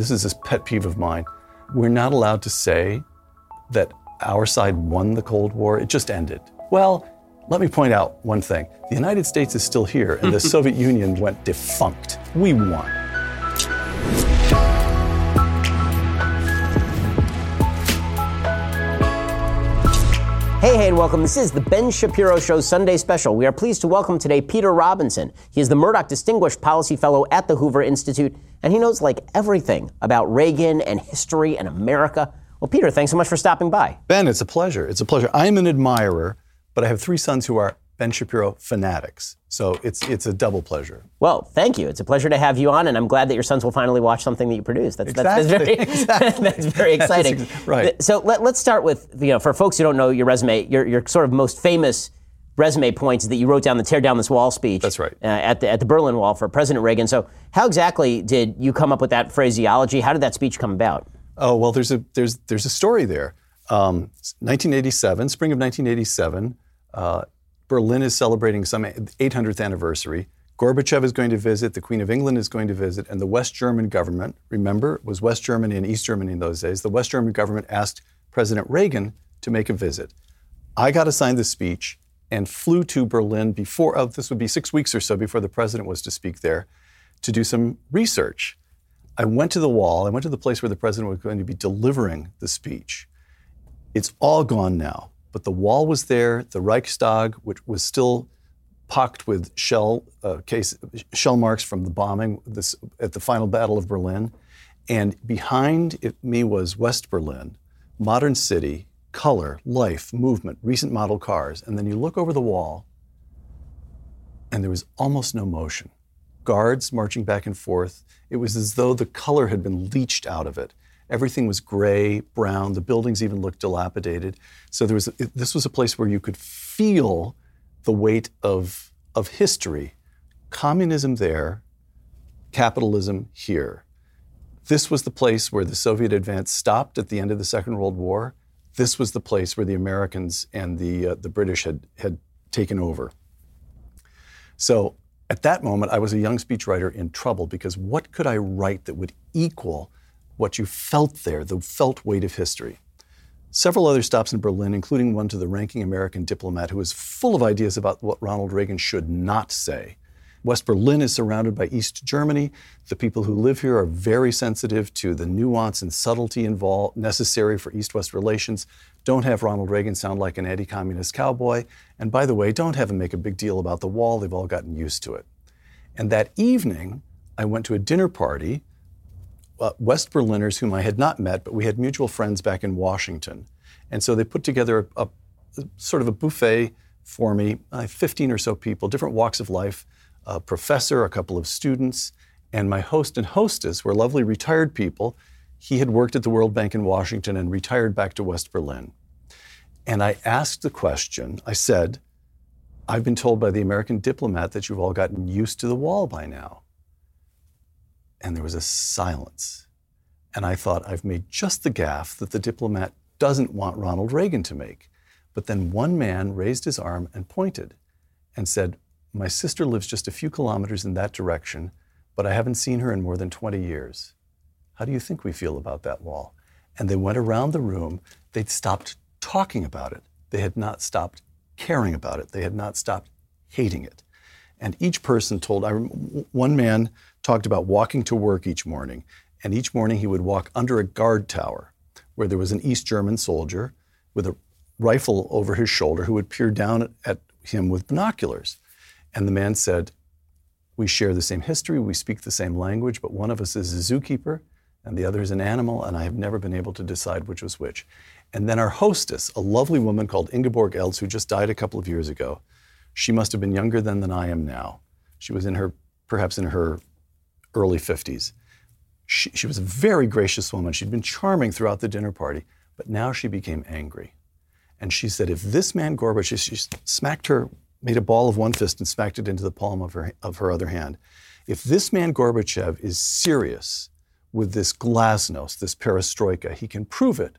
This is a pet peeve of mine. We're not allowed to say that our side won the Cold War, it just ended. Well, let me point out one thing the United States is still here, and the Soviet Union went defunct. We won. Hey, hey, and welcome. This is the Ben Shapiro Show Sunday special. We are pleased to welcome today Peter Robinson. He is the Murdoch Distinguished Policy Fellow at the Hoover Institute, and he knows like everything about Reagan and history and America. Well, Peter, thanks so much for stopping by. Ben, it's a pleasure. It's a pleasure. I'm an admirer, but I have three sons who are Ben Shapiro fanatics. So it's it's a double pleasure. Well, thank you. It's a pleasure to have you on, and I'm glad that your sons will finally watch something that you produce. That's, exactly. that's, that's very, exactly. that's very exciting. That's right. So let, us start with you know for folks who don't know your resume, your your sort of most famous resume points that you wrote down the tear down this wall speech. That's right. Uh, at the at the Berlin Wall for President Reagan. So how exactly did you come up with that phraseology? How did that speech come about? Oh well, there's a there's there's a story there. Um, 1987, spring of 1987. Uh, Berlin is celebrating some 800th anniversary. Gorbachev is going to visit, the Queen of England is going to visit, and the West German government, remember, it was West Germany and East Germany in those days, the West German government asked President Reagan to make a visit. I got assigned the speech and flew to Berlin before, oh, this would be six weeks or so before the president was to speak there, to do some research. I went to the wall, I went to the place where the president was going to be delivering the speech. It's all gone now. But the wall was there, the Reichstag, which was still pocked with shell uh, case, shell marks from the bombing this, at the final Battle of Berlin. And behind it, me was West Berlin, modern city, color, life, movement, recent model cars. And then you look over the wall, and there was almost no motion. Guards marching back and forth. It was as though the color had been leached out of it. Everything was gray, brown. The buildings even looked dilapidated. So there was this was a place where you could feel the weight of of history. Communism there, capitalism here. This was the place where the Soviet advance stopped at the end of the Second World War. This was the place where the Americans and the uh, the British had had taken over. So at that moment, I was a young speechwriter in trouble because what could I write that would equal what you felt there, the felt weight of history. Several other stops in Berlin, including one to the ranking American diplomat who was full of ideas about what Ronald Reagan should not say. West Berlin is surrounded by East Germany. The people who live here are very sensitive to the nuance and subtlety involved necessary for East-West relations. Don't have Ronald Reagan sound like an anti-communist cowboy. And by the way, don't have him make a big deal about the wall. They've all gotten used to it. And that evening, I went to a dinner party uh, West Berliners whom I had not met, but we had mutual friends back in Washington. And so they put together a, a, sort of a buffet for me, uh, 15 or so people, different walks of life, a professor, a couple of students, and my host and hostess were lovely retired people. He had worked at the World Bank in Washington and retired back to West Berlin. And I asked the question I said, I've been told by the American diplomat that you've all gotten used to the wall by now and there was a silence. And I thought, I've made just the gaffe that the diplomat doesn't want Ronald Reagan to make. But then one man raised his arm and pointed and said, My sister lives just a few kilometers in that direction, but I haven't seen her in more than 20 years. How do you think we feel about that wall? And they went around the room. They'd stopped talking about it. They had not stopped caring about it. They had not stopped hating it. And each person told, I, one man talked about walking to work each morning. And each morning he would walk under a guard tower where there was an East German soldier with a rifle over his shoulder who would peer down at him with binoculars. And the man said, We share the same history, we speak the same language, but one of us is a zookeeper and the other is an animal, and I have never been able to decide which was which. And then our hostess, a lovely woman called Ingeborg Elz, who just died a couple of years ago, she must have been younger then than I am now. She was in her, perhaps in her early 50s. She, she was a very gracious woman. She'd been charming throughout the dinner party, but now she became angry. And she said, if this man Gorbachev, she, she smacked her, made a ball of one fist and smacked it into the palm of her, of her other hand. If this man Gorbachev is serious with this glasnost, this perestroika, he can prove it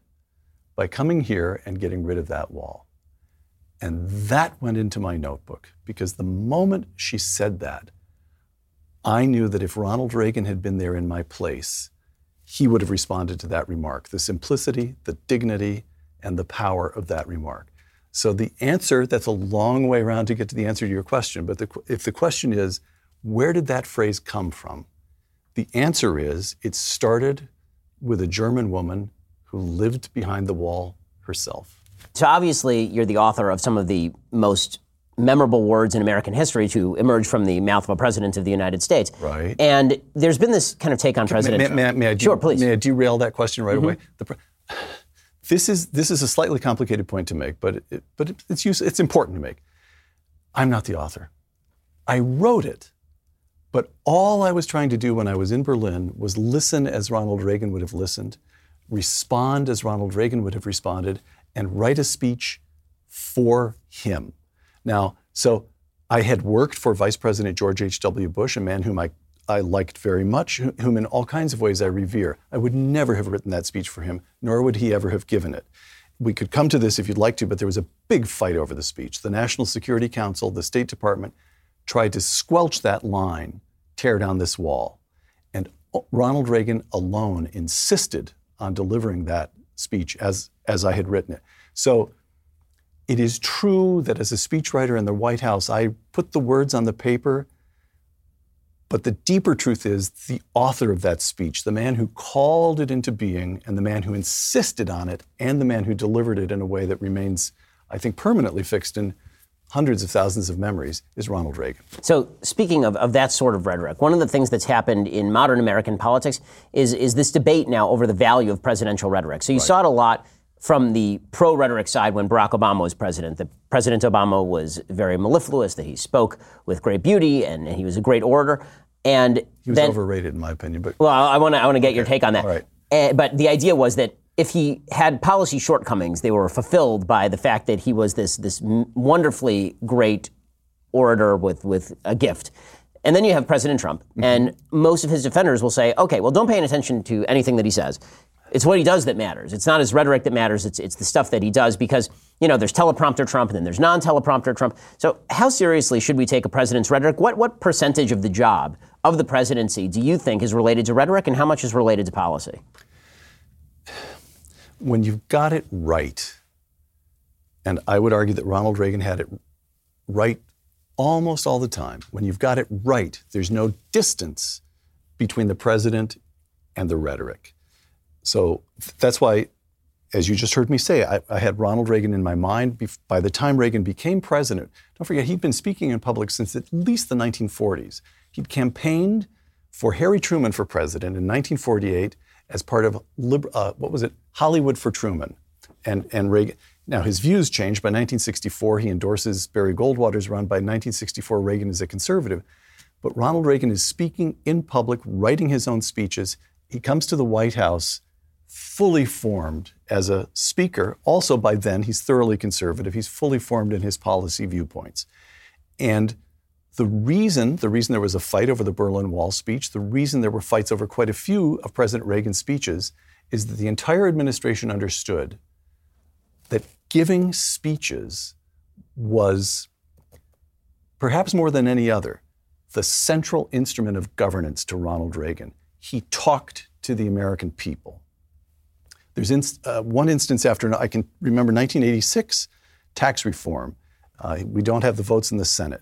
by coming here and getting rid of that wall. And that went into my notebook because the moment she said that, I knew that if Ronald Reagan had been there in my place, he would have responded to that remark the simplicity, the dignity, and the power of that remark. So the answer, that's a long way around to get to the answer to your question, but the, if the question is, where did that phrase come from? The answer is, it started with a German woman who lived behind the wall herself. So obviously, you're the author of some of the most memorable words in American history to emerge from the mouth of a president of the United States. Right. And there's been this kind of take on President may. May, may I sure, please. May I derail that question right mm-hmm. away? The, this is this is a slightly complicated point to make, but it, but it, it's use, it's important to make. I'm not the author. I wrote it, but all I was trying to do when I was in Berlin was listen as Ronald Reagan would have listened, respond as Ronald Reagan would have responded, and write a speech for him. Now, so I had worked for Vice President George H.W. Bush, a man whom I I liked very much, whom in all kinds of ways I revere. I would never have written that speech for him, nor would he ever have given it. We could come to this if you'd like to, but there was a big fight over the speech. The National Security Council, the State Department tried to squelch that line, tear down this wall. And Ronald Reagan alone insisted on delivering that speech as, as I had written it. So it is true that as a speechwriter in the White House, I put the words on the paper but the deeper truth is the author of that speech, the man who called it into being, and the man who insisted on it, and the man who delivered it in a way that remains, I think, permanently fixed in hundreds of thousands of memories, is Ronald Reagan. So, speaking of, of that sort of rhetoric, one of the things that's happened in modern American politics is, is this debate now over the value of presidential rhetoric. So, you right. saw it a lot from the pro rhetoric side when Barack Obama was president. That President Obama was very mellifluous, that he spoke with great beauty, and, he was a great orator. And he was then, overrated, in my opinion. But well, I want to I want to get okay. your take on that. All right. Uh, but the idea was that if he had policy shortcomings, they were fulfilled by the fact that he was this this wonderfully great orator with with a gift. And then you have President Trump, mm-hmm. and most of his defenders will say, "Okay, well, don't pay any attention to anything that he says. It's what he does that matters. It's not his rhetoric that matters. It's it's the stuff that he does because you know there's teleprompter Trump and then there's non-teleprompter Trump. So how seriously should we take a president's rhetoric? What what percentage of the job of the presidency do you think is related to rhetoric and how much is related to policy? When you've got it right, and I would argue that Ronald Reagan had it right almost all the time. When you've got it right, there's no distance between the president and the rhetoric. So that's why, as you just heard me say, I, I, had Ronald Reagan in my mind. By the time Reagan became president, don't forget, he'd been speaking in public since at least the 1940s. He'd campaigned for Harry Truman for president in 1948 as part of, uh, what was it, Hollywood for Truman. And, and Reagan, now his views changed. By 1964, he endorses Barry Goldwater's run. By 1964, Reagan is a conservative. But Ronald Reagan is speaking in public, writing his own speeches. He comes to the White House fully formed as a speaker. Also, by then, he's thoroughly conservative. He's fully formed in his policy viewpoints. And the reason, the reason there was a fight over the Berlin Wall speech, the reason there were fights over quite a few of President Reagan's speeches, is that the entire administration understood that giving speeches was, perhaps more than any other, the central instrument of governance to Ronald Reagan. He talked to the American people. There's inst- uh, one instance after, I can remember 1986, tax reform. Uh, we don't have the votes in the Senate.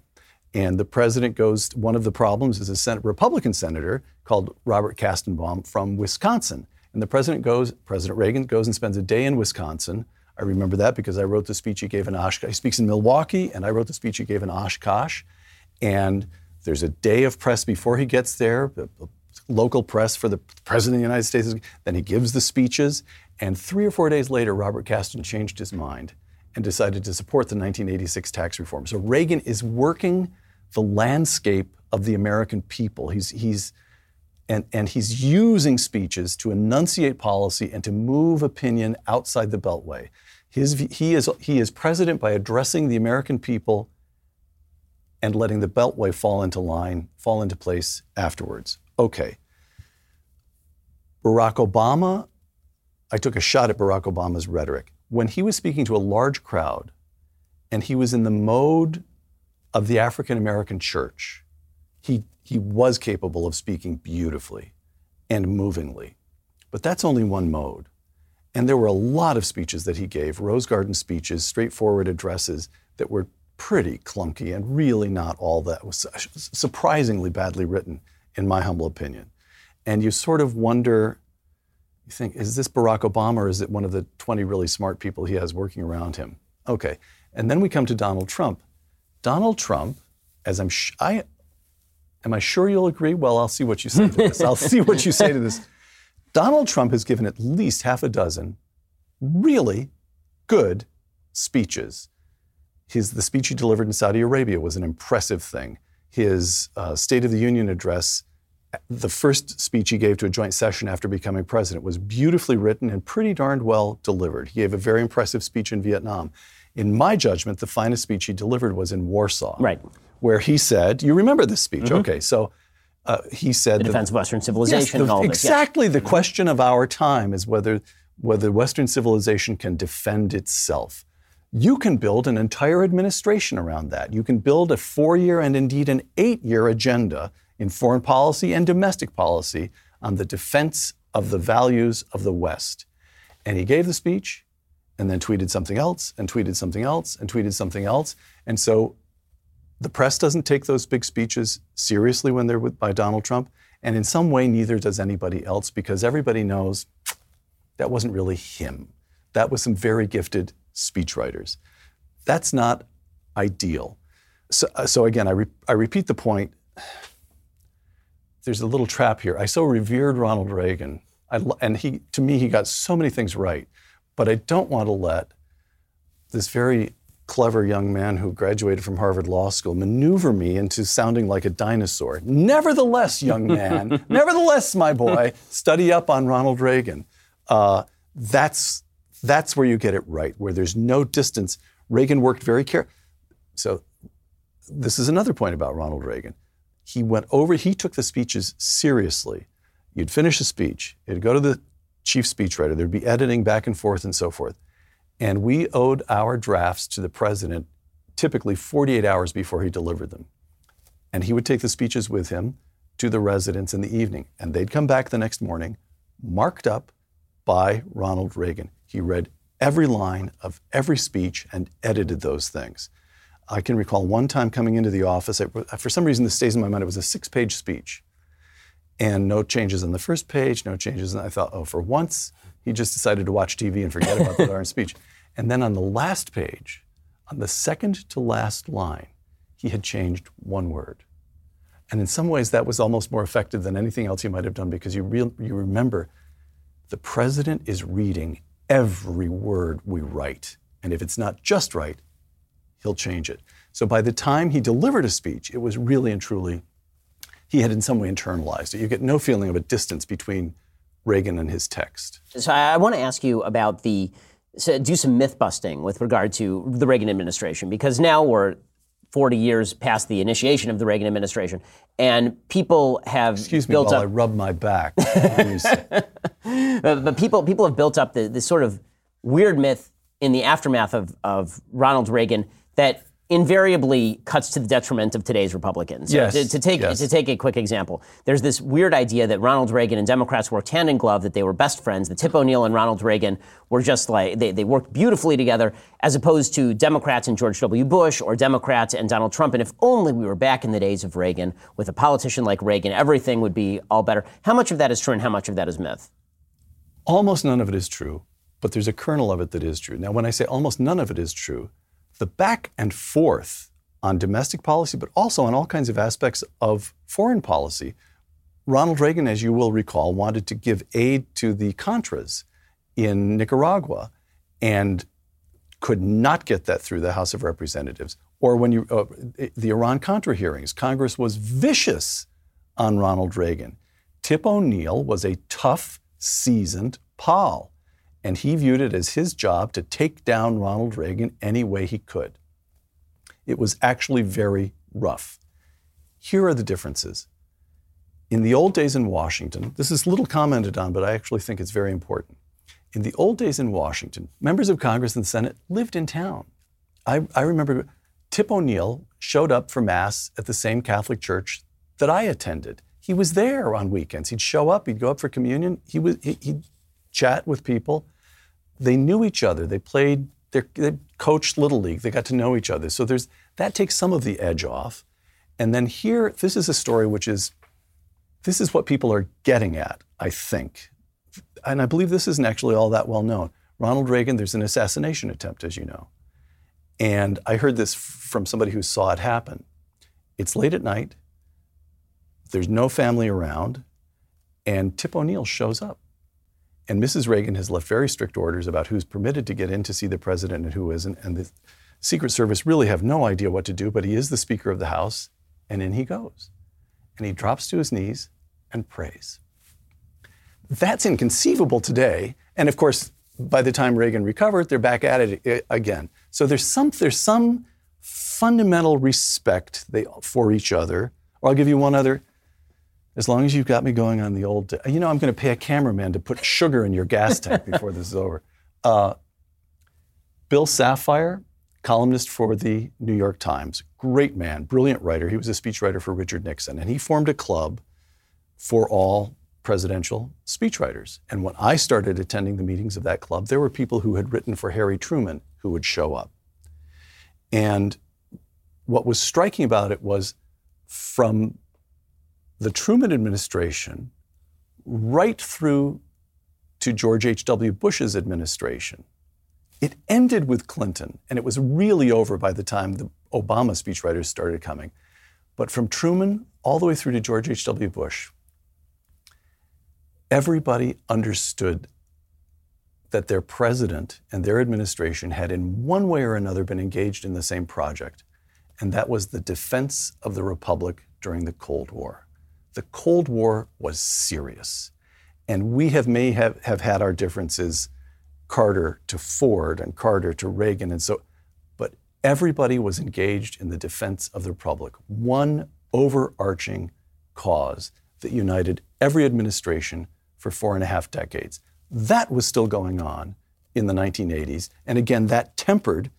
And the president goes, one of the problems is a Senate, Republican senator called Robert Kastenbaum from Wisconsin. And the president goes, President Reagan goes and spends a day in Wisconsin. I remember that because I wrote the speech he gave in Oshkosh. He speaks in Milwaukee, and I wrote the speech he gave in Oshkosh. And there's a day of press before he gets there, local press for the president of the United States. Then he gives the speeches. And three or four days later, Robert Kasten changed his mind and decided to support the 1986 tax reform. So Reagan is working the landscape of the American people. He's, he's, and, and he's using speeches to enunciate policy and to move opinion outside the Beltway. His, he, is, he is president by addressing the American people and letting the Beltway fall into line, fall into place afterwards. Okay. Barack Obama, I took a shot at Barack Obama's rhetoric. When he was speaking to a large crowd and he was in the mode of the African American church, he, he was capable of speaking beautifully and movingly. But that's only one mode. And there were a lot of speeches that he gave, rose garden speeches, straightforward addresses that were pretty clunky and really not all that was surprisingly badly written, in my humble opinion. And you sort of wonder, you think, is this Barack Obama or is it one of the 20 really smart people he has working around him? Okay. And then we come to Donald Trump. Donald Trump, as I'm, sh- I, am I sure you'll agree? Well, I'll see what you say to this. I'll see what you say to this. Donald Trump has given at least half a dozen really good speeches. His, the speech he delivered in Saudi Arabia was an impressive thing. His uh, State of the Union address, the first speech he gave to a joint session after becoming president, was beautifully written and pretty darned well delivered. He gave a very impressive speech in Vietnam. In my judgment, the finest speech he delivered was in Warsaw. Right. Where he said, You remember this speech? Mm-hmm. Okay, so uh, he said the defense that, of Western civilization. Yes, the, exactly. Yes. The question of our time is whether whether Western civilization can defend itself. You can build an entire administration around that. You can build a four-year and indeed an eight-year agenda in foreign policy and domestic policy on the defense of the values of the West. And he gave the speech and then tweeted something else and tweeted something else and tweeted something else. And so the press doesn't take those big speeches seriously when they're with, by Donald Trump. And in some way, neither does anybody else because everybody knows that wasn't really him. That was some very gifted speechwriters. That's not ideal. So, uh, so again, I, re- I repeat the point. There's a little trap here. I so revered Ronald Reagan, lo- and he, to me, he got so many things right. But I don't want to let this very clever young man who graduated from Harvard Law School maneuver me into sounding like a dinosaur. Nevertheless, young man, nevertheless, my boy, study up on Ronald Reagan. Uh, that's, that's where you get it right, where there's no distance. Reagan worked very carefully. So, this is another point about Ronald Reagan. He went over, he took the speeches seriously. You'd finish a speech, it'd go to the chief speechwriter, there'd be editing back and forth and so forth. And we owed our drafts to the president typically 48 hours before he delivered them. And he would take the speeches with him to the residence in the evening. And they'd come back the next morning, marked up by Ronald Reagan. He read every line of every speech and edited those things. I can recall one time coming into the office, for some reason this stays in my mind, it was a six page speech. And no changes on the first page, no changes. And I thought, oh, for once, he just decided to watch TV and forget about the darn speech. And then on the last page, on the second to last line, he had changed one word. And in some ways, that was almost more effective than anything else he might have done because you, re- you remember the president is reading every word we write. And if it's not just right, he'll change it. So by the time he delivered a speech, it was really and truly, he had in some way internalized it. You get no feeling of a distance between Reagan and his text. So I want to ask you about the so do some myth busting with regard to the Reagan administration because now we're 40 years past the initiation of the Reagan administration, and people have Excuse built me while up. I rub my back. but, but, people people have built up the, this sort of weird myth in the aftermath of, of Ronald Reagan that invariably cuts to the detriment of today's Republicans. Yes. To, to take yes. to take a quick example, there's this weird idea that Ronald Reagan and Democrats worked hand in glove, that they were best friends, that Tip O'Neill and Ronald Reagan were just like they, they worked beautifully together, as opposed to Democrats and George W. Bush or Democrats and Donald Trump. And if only we were back in the days of Reagan with a politician like Reagan, everything would be all better. How much of that is true and how much of that is myth? Almost none of it is true, but there's a kernel of it that is true. Now, when I say almost none of it is true, the back and forth on domestic policy, but also on all kinds of aspects of foreign policy. Ronald Reagan, as you will recall, wanted to give aid to the Contras in Nicaragua and could not get that through the House of Representatives. Or when you, uh, the Iran Contra hearings, Congress was vicious on Ronald Reagan. Tip O'Neill was a tough, seasoned pol, and he viewed it as his job to take down Ronald Reagan any way he could. It was actually very rough. Here are the differences. In the old days in Washington, this is little commented on, but I actually think it's very important. In the old days in Washington, members of Congress and the Senate lived in town. I, I remember Tip O'Neill showed up for Mass at the same Catholic church that I attended. he was there on weekends. He'd show up, he'd go up for communion, he was, he, he'd chat with people. They knew each other. They played, they coached Little League. They got to know each other. So there's, that takes some of the edge off. And then here, this is a story which is, this is what people are getting at, I think. And I believe this isn't actually all that well known. Ronald Reagan, there's an assassination attempt, as you know. And I heard this from somebody who saw it happen. It's late at night, there's no family around, and Tip O'Neill shows up. And Mrs. Reagan has left very strict orders about who's permitted to get in to see the president and who isn't. And the Secret Service really have no idea what to do, but he is the Speaker of the House, and in he goes. And he drops to his knees and prays. That's inconceivable today. And of course, by the time Reagan recovered, they're back at it again. So there's some, there's some fundamental respect they, for each other. Or I'll give you one other. As long as you've got me going on the old, you know, I'm going to pay a cameraman to put sugar in your gas tank before this is over. Uh, Bill Safire, columnist for the New York Times, great man, brilliant writer. He was a speechwriter for Richard Nixon, and he formed a club for all presidential speechwriters. And when I started attending the meetings of that club, there were people who had written for Harry Truman who would show up. And what was striking about it was from the Truman administration right through to George H.W. Bush's administration. It ended with Clinton, and it was really over by the time the Obama speechwriters started coming. But from Truman all the way through to George H.W. Bush, everybody understood that their president and their administration had, in one way or another, been engaged in the same project, and that was the defense of the Republic during the Cold War. The Cold War was serious, and we have may have, have had our differences, Carter to Ford and Carter to Reagan, and so, but everybody was engaged in the defense of the Republic, one overarching cause that united every administration for four and a half decades. That was still going on in the 1980s. And again, that tempered,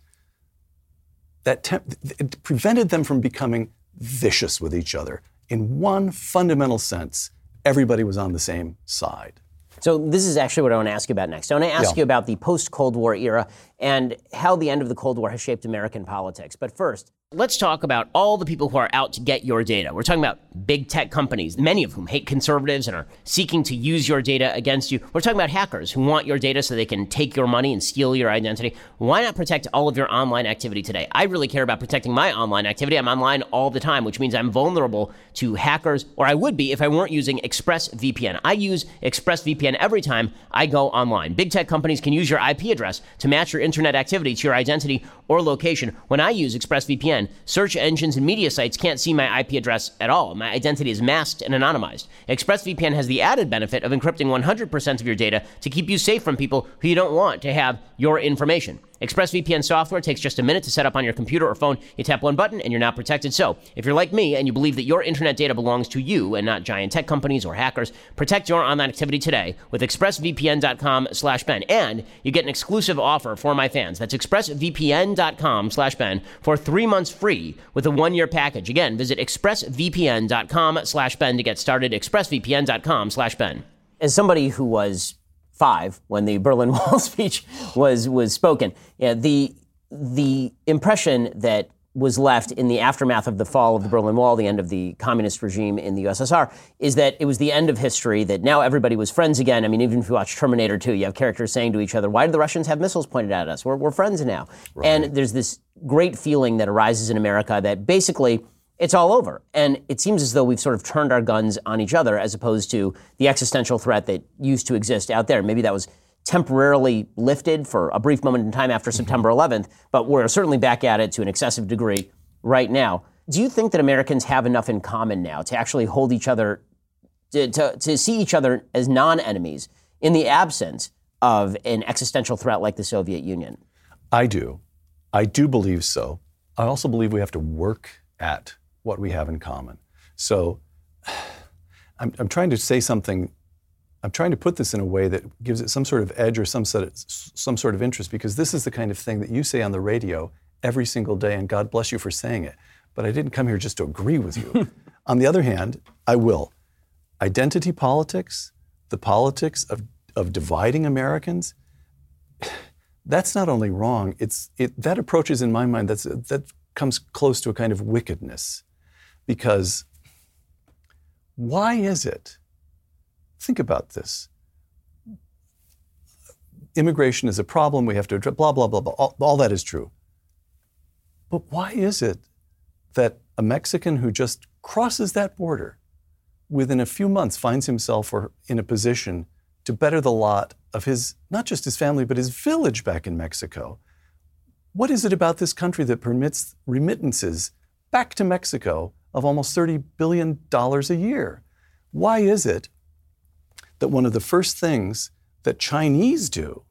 that temp- it prevented them from becoming vicious with each other. In one fundamental sense, everybody was on the same side. So this is actually what I want to ask you about next. I want to ask yeah. you about the post-Cold War era and how the end of the Cold War has shaped American politics. But first, Let's talk about all the people who are out to get your data. We're talking about big tech companies, many of whom hate conservatives and are seeking to use your data against you. We're talking about hackers who want your data so they can take your money and steal your identity. Why not protect all of your online activity today? I really care about protecting my online activity. I'm online all the time, which means I'm vulnerable to hackers, or I would be if I weren't using ExpressVPN. I use ExpressVPN every time I go online. Big tech companies can use your IP address to match your internet activity to your identity or location. When I use ExpressVPN, search engines and media sites can't see my IP address at all. My identity is masked and anonymized. ExpressVPN has the added benefit of encrypting 100% of your data to keep you safe from people who you don't want to have your information. ExpressVPN software takes just a minute to set up on your computer or phone. You tap one button and you're now protected. So, if you're like me and you believe that your internet data belongs to you and not giant tech companies or hackers, protect your online activity today with expressvpn.com/ben. And you get an exclusive offer for my fans. That's expressvpn.com/ben for 3 months free with a 1-year package. Again, visit expressvpn.com/ben to get started. expressvpn.com/ben. As somebody who was five when the Berlin Wall speech was was spoken. Yeah, the the impression that was left in the aftermath of the fall of the Berlin Wall, the end of the communist regime in the USSR, is that it was the end of history, that now everybody was friends again. I mean, even if you watch Terminator 2, you have characters saying to each other, Why do the Russians have missiles pointed at us? We're, we're friends now. Right. And there's this great feeling that arises in America that basically it's all over. And it seems as though we've sort of turned our guns on each other as opposed to the existential threat that used to exist out there. Maybe that was temporarily lifted for a brief moment in time after mm-hmm. September 11th, but we're certainly back at it to an excessive degree right now. Do you think that Americans have enough in common now to actually hold each other, to, to, to see each other as non enemies in the absence of an existential threat like the Soviet Union? I do. I do believe so. I also believe we have to work at what we have in common. So I'm, I'm trying to say something, I'm trying to put this in a way that gives it some sort of edge or some sort of, some sort of interest because this is the kind of thing that you say on the radio every single day, and God bless you for saying it. But I didn't come here just to agree with you. on the other hand, I will. identity politics, the politics of, of dividing Americans, that's not only wrong, it's, it, that approach is, in my mind, that's, that comes close to a kind of wickedness. Because why is it? Think about this. Immigration is a problem, we have to address, blah, blah, blah, blah. All, all that is true. But why is it that a Mexican who just crosses that border within a few months finds himself or in a position to better the lot of his, not just his family, but his village back in Mexico. What is it about this country that permits remittances back to Mexico of almost $30 billion a year? Why is it that one of the first things that Chinese do,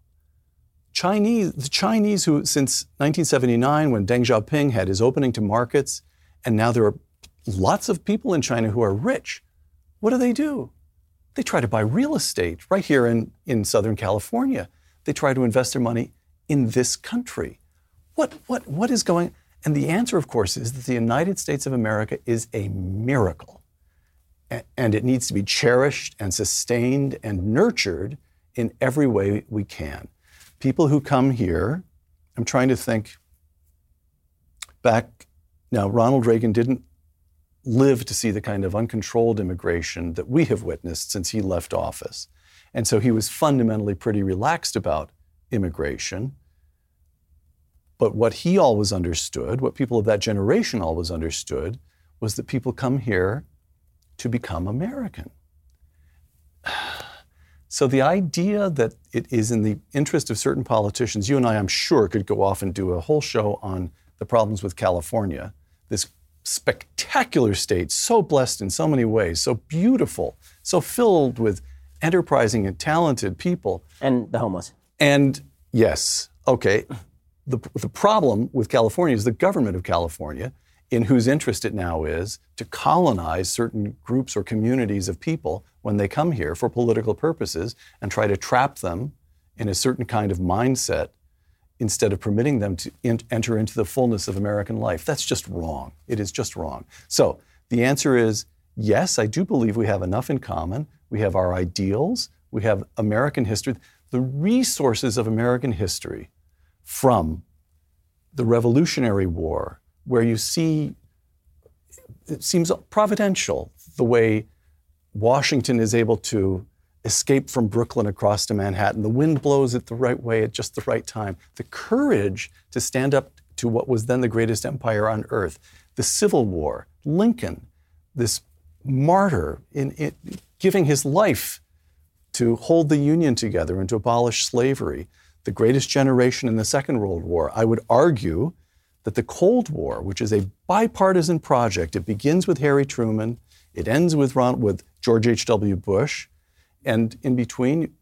Chinese, the Chinese who, since 1979, when Deng Xiaoping had his opening to markets, and now there are lots of people in China who are rich, what do they do? They try to buy real estate right here in, in Southern California. They try to invest their money in this country. What, what, what is going And the answer, of course, is that the United States of America is a miracle. and it needs to be cherished and sustained and nurtured in every way we can. People who come here, I'm trying to think back. Now, Ronald Reagan didn't live to see the kind of uncontrolled immigration that we have witnessed since he left office. And so he was fundamentally pretty relaxed about immigration. But what he always understood, what people of that generation always understood, was that people come here to become American. So the idea that it is in the interest of certain politicians, you and I, I'm sure, could go off and do a whole show on the problems with California, this spectacular state, so blessed in so many ways, so beautiful, so filled with enterprising and talented people. And the homeless. And yes, okay. The, the problem with California is the government of California, in whose interest it now is to colonize certain groups or communities of people when they come here for political purposes and try to trap them in a certain kind of mindset instead of permitting them to in- enter into the fullness of American life. That's just wrong. It is just wrong. So the answer is yes, I do believe we have enough in common. We have our ideals, we have American history. The resources of American history from the Revolutionary War, where you see it seems providential the way Washington is able to escape from Brooklyn across to Manhattan. The wind blows it the right way at just the right time. The courage to stand up to what was then the greatest empire on earth. The Civil War, Lincoln, this martyr in, in giving his life to hold the Union together and to abolish slavery. The greatest generation in the Second World War. I would argue that the Cold War, which is a bipartisan project, it begins with Harry Truman, it ends with, Ron, with George H.W. Bush, and in between,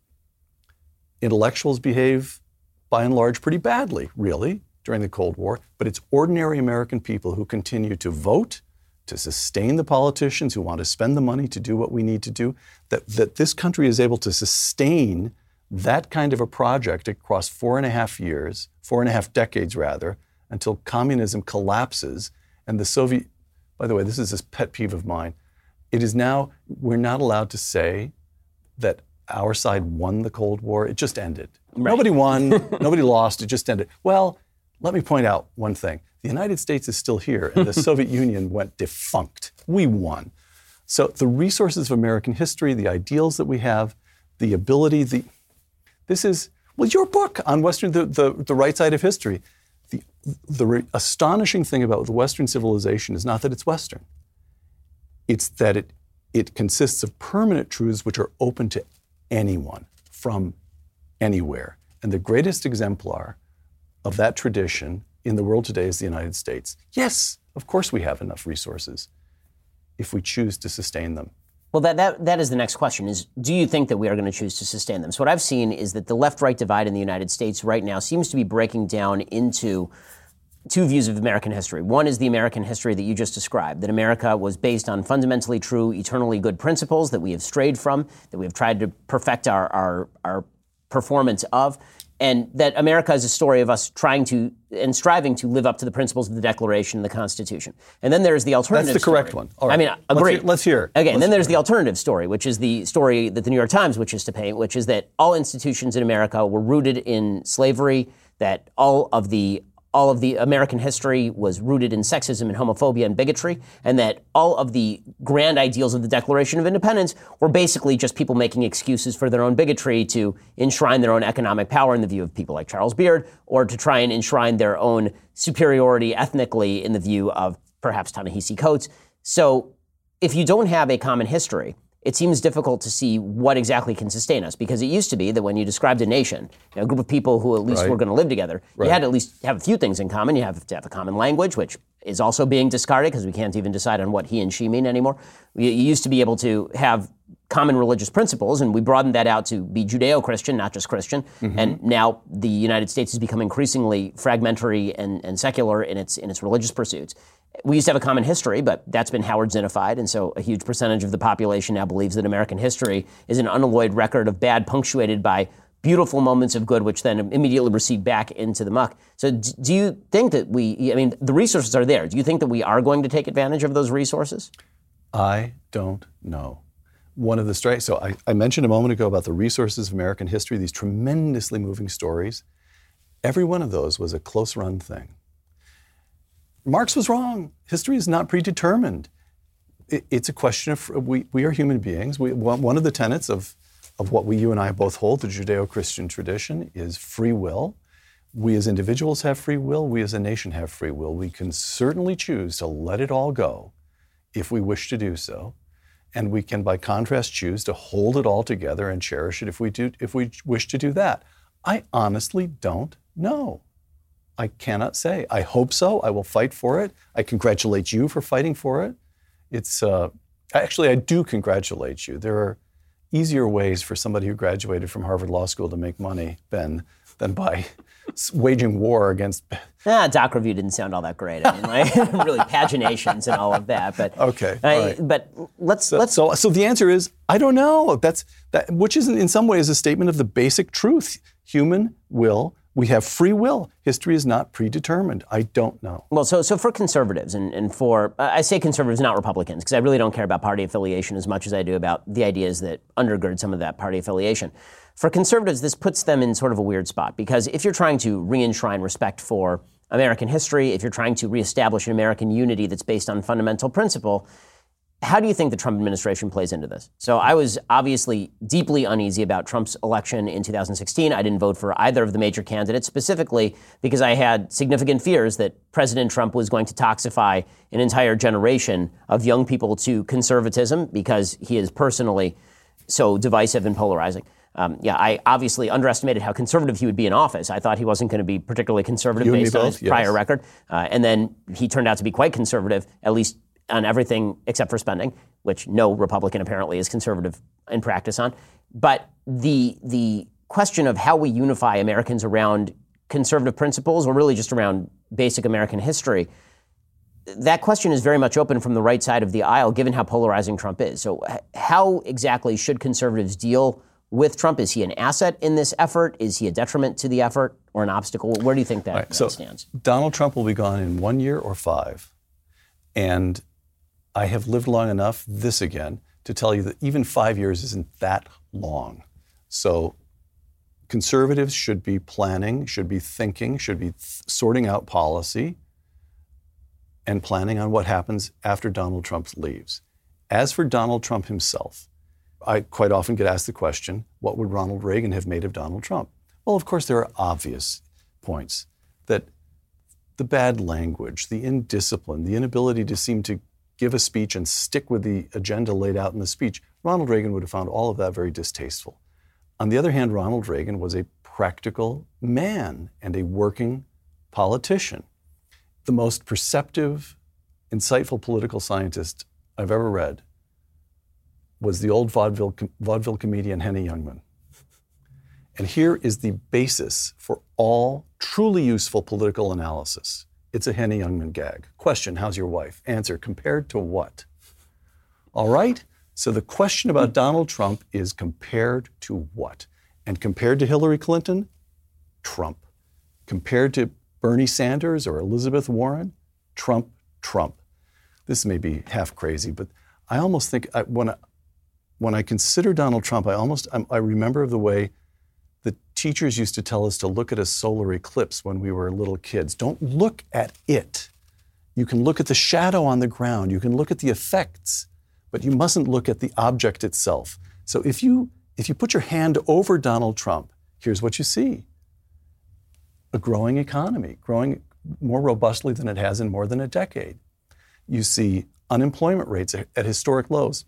intellectuals behave by and large pretty badly, really, during the Cold War. But it's ordinary American people who continue to vote, to sustain the politicians who want to spend the money to do what we need to do, that, that this country is able to sustain that kind of a project across four and a half years, four and a half decades rather, until communism collapses and the Soviet, by the way, this is this pet peeve of mine. It is now, we're not allowed to say that our side won the Cold War. It just ended. Right. Nobody won, nobody lost, it just ended. Well, let me point out one thing. The United States is still here, and the Soviet Union went defunct. We won. So the resources of American history, the ideals that we have, the ability, the this is well, your book on Western the, the, the right side of history. The, the re- astonishing thing about the Western civilization is not that it's Western. It's that it it consists of permanent truths which are open to anyone from anywhere. And the greatest exemplar of that tradition in the world today is the United States. Yes, of course we have enough resources if we choose to sustain them. Well, that, that, that is the next question is do you think that we are going to choose to sustain them? So what I've seen is that the left-right divide in the United States right now seems to be breaking down into two views of American history. One is the American history that you just described, that America was based on fundamentally true, eternally good principles that we have strayed from, that we have tried to perfect our, our, our performance of and that America is a story of us trying to and striving to live up to the principles of the Declaration and the Constitution. And then there's the alternative. That's the correct story. one. I mean, agree. Let's hear, let's hear. Okay, let's and then there's the alternative story, which is the story that the New York Times wishes to paint, which is that all institutions in America were rooted in slavery, that all of the all of the American history was rooted in sexism and homophobia and bigotry, and that all of the grand ideals of the Declaration of Independence were basically just people making excuses for their own bigotry to enshrine their own economic power in the view of people like Charles Beard, or to try and enshrine their own superiority ethnically in the view of perhaps Ta-Nehisi Coates. So if you don't have a common history, it seems difficult to see what exactly can sustain us because it used to be that when you described a nation, you know, a group of people who at least Right. were going to live together, you had to at least have a few things in common. You have to have a common language, which is also being discarded because we can't even decide on what he and she mean anymore. You, used to be able to have common religious principles, and we broadened that out to be Judeo-Christian, not just Christian. Mm-hmm. And now the United States has become increasingly fragmentary and, and secular in its in its religious pursuits. We used to have a common history, but that's been Howard Zinified, and so a huge percentage of the population now believes that American history is an unalloyed record of bad, punctuated by beautiful moments of good, which then immediately recede back into the muck. So, do you think that we? I mean, the resources are there. Do you think that we are going to take advantage of those resources? I don't know. One of the strikes, so I, I mentioned a moment ago about the resources of American history, these tremendously moving stories. Every one of those was a close run thing. Marx was wrong. History is not predetermined. It- it's a question of we, we are human beings. We, one of the tenets of, of what we, you and I both hold, the Judeo Christian tradition, is free will. We as individuals have free will. We as a nation have free will. We can certainly choose to let it all go if we wish to do so. And we can, by contrast, choose to hold it all together and cherish it if we, do, if we wish to do that. I honestly don't know. I cannot say. I hope so. I will fight for it. I congratulate you for fighting for it. It's uh, actually I do congratulate you. There are easier ways for somebody who graduated from Harvard Law School to make money, Ben, than by waging war against. Ah, Doc Review didn't sound all that great. I mean, like, really paginations and all of that. But Okay, I- right. but let's let's So, so the answer is I don't know. That's that, which is in some ways a statement of the basic truth. Human will. We have free will. History is not predetermined. I don't know. Well, so so for conservatives and, and for uh, I say conservatives, not Republicans, because I really don't care about party affiliation as much as I do about the ideas that undergird some of that party affiliation. For conservatives, this puts them in sort of a weird spot because if you're trying to re-enshrine respect for American history, if you're trying to reestablish an American unity that's based on fundamental principle, how do you think the Trump administration plays into this? So I was obviously deeply uneasy about Trump's election in 2016. I didn't vote for either of the major candidates, specifically because I had significant fears that President Trump was going to toxify an entire generation of young people to conservatism because he is personally so divisive and polarizing. Um, yeah, I obviously underestimated how conservative he would be in office. I thought he wasn't going to be particularly conservative based on his yes. prior record. Uh, and then he turned out to be quite conservative, at least on everything except for spending, which no Republican apparently is conservative in practice on. But the the question of how we unify Americans around conservative principles, or really just around basic American history, that question is very much open from the right side of the aisle, given how polarizing Trump is. So, how exactly should conservatives deal with Trump? Is he an asset in this effort? Is he a detriment to the effort or an obstacle? Where do you think that, that so stands? Donald Trump will be gone in one year or five. And I have lived long enough, this again, to tell you that even five years isn't that long. So conservatives should be planning, should be thinking, should be th- sorting out policy and planning on what happens after Donald Trump leaves. As for Donald Trump himself, I quite often get asked the question what would Ronald Reagan have made of Donald Trump? Well, of course, there are obvious points that the bad language, the indiscipline, the inability to seem to give a speech and stick with the agenda laid out in the speech, Ronald Reagan would have found all of that very distasteful. On the other hand, Ronald Reagan was a practical man and a working politician. The most perceptive, insightful political scientist I've ever read was the old vaudeville, vaudeville comedian Henny Youngman. And here is the basis for all truly useful political analysis. It's a Henny Youngman gag. Question How's your wife? Answer Compared to what? All right? So the question about Donald Trump is compared to what? And compared to Hillary Clinton, Trump. Compared to Bernie Sanders or Elizabeth Warren, Trump, Trump. This may be half crazy, but I almost think I, when, I, when I consider Donald Trump, I almost I, remember the way teachers used to tell us to look at a solar eclipse when we were little kids. Don't look at it. You can look at the shadow on the ground, you can look at the effects, but you mustn't look at the object itself. So if you if you put your hand over Donald Trump, here's what you see. A growing economy, growing more robustly than it has in more than a decade. You see unemployment rates at historic lows.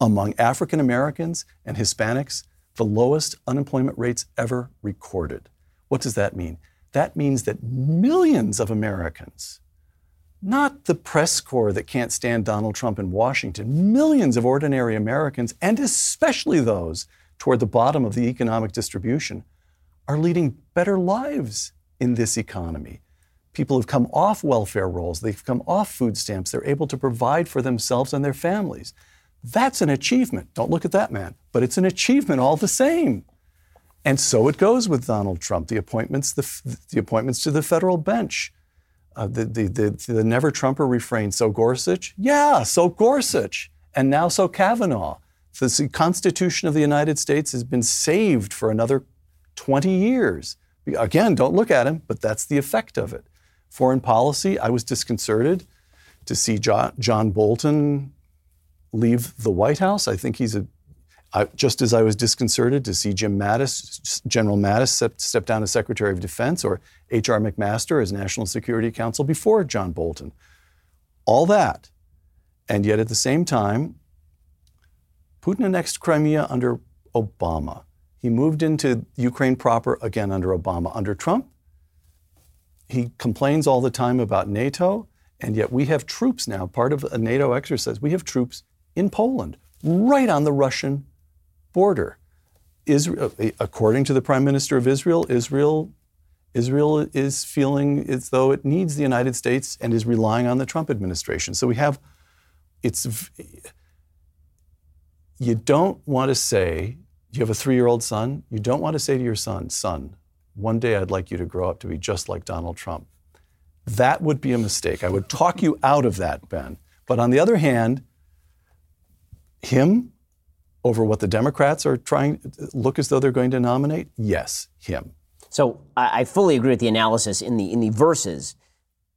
Among African Americans and Hispanics, the lowest unemployment rates ever recorded. What does that mean? That means that millions of Americans, not the press corps that can't stand Donald Trump in Washington, millions of ordinary Americans, and especially those toward the bottom of the economic distribution, are leading better lives in this economy. People have come off welfare rolls, they've come off food stamps, they're able to provide for themselves and their families. That's an achievement. Don't look at that man, but it's an achievement all the same. And so it goes with Donald Trump. The appointments, the, the appointments to the federal bench, uh, the, the, the, the never Trumper refrain. So Gorsuch, yeah, so Gorsuch, and now so Kavanaugh. The Constitution of the United States has been saved for another 20 years. Again, don't look at him, but that's the effect of it. Foreign policy, I was disconcerted to see John, John Bolton leave the White House. I think he's a I, just as I was disconcerted to see Jim Mattis, General Mattis, step, step, down as Secretary of Defense, or H.R. McMaster as National Security Council before John Bolton. All that. And yet at the same time, Putin annexed Crimea under Obama. He moved into Ukraine proper again under Obama. Under Trump, he complains all the time about NATO, and yet we have troops now, part of a NATO exercise. We have troops in Poland, right on the Russian border. Israel, according to the Prime Minister of Israel, Israel, Israel is feeling as though it needs the United States and is relying on the Trump administration. So we have, it's, you don't want to say, you have a three year old son, you don't want to say to your son, son, one day I'd like you to grow up to be just like Donald Trump. That would be a mistake. I would talk you out of that, Ben. But on the other hand, him over what the Democrats are trying look as though they're going to nominate? Yes, him. So I, fully agree with the analysis in the in the verses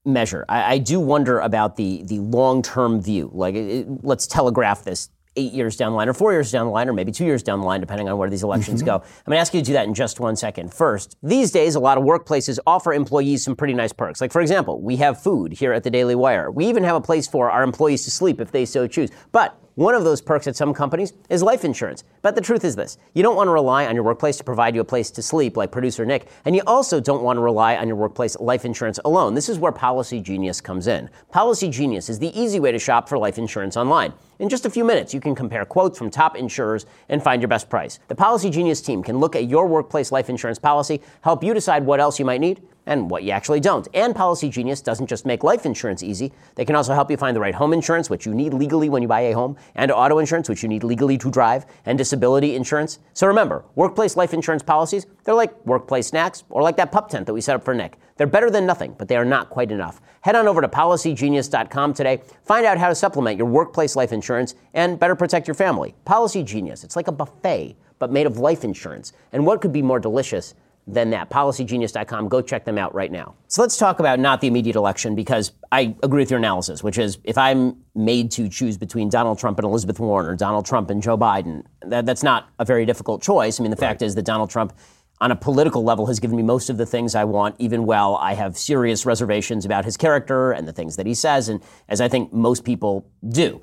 measure. I, I do wonder about the the long term view. Like, it, let's telegraph this eight years down the line, or four years down the line, or maybe two years down the line, depending on where these elections mm-hmm. go. I'm going to ask you to do that in just one second. First, these days, a lot of workplaces offer employees some pretty nice perks. Like, for example, we have food here at the Daily Wire. We even have a place for our employees to sleep if they so choose. But one of those perks at some companies is life insurance. But the truth is this you don't want to rely on your workplace to provide you a place to sleep, like producer Nick, and you also don't want to rely on your workplace life insurance alone. This is where Policy Genius comes in. Policy Genius is the easy way to shop for life insurance online. In just a few minutes, you can compare quotes from top insurers and find your best price. The Policy Genius team can look at your workplace life insurance policy, help you decide what else you might need, and what you actually don't. And Policy Genius doesn't just make life insurance easy, they can also help you find the right home insurance, which you need legally when you buy a home, and auto insurance, which you need legally to drive, and disability insurance. So remember, workplace life insurance policies, they're like workplace snacks or like that pup tent that we set up for Nick. They're better than nothing, but they are not quite enough. Head on over to policygenius.com today. Find out how to supplement your workplace life insurance and better protect your family. Policy Genius, it's like a buffet, but made of life insurance. And what could be more delicious than that. PolicyGenius.com. Go check them out right now. So let's talk about not the immediate election because I agree with your analysis, which is if I'm made to choose between Donald Trump and Elizabeth Warren or Donald Trump and Joe Biden, that, that's not a very difficult choice. I mean, the right. fact is that Donald Trump on a political level has given me most of the things I want, even while I have serious reservations about his character and the things that he says, and as I think most people do.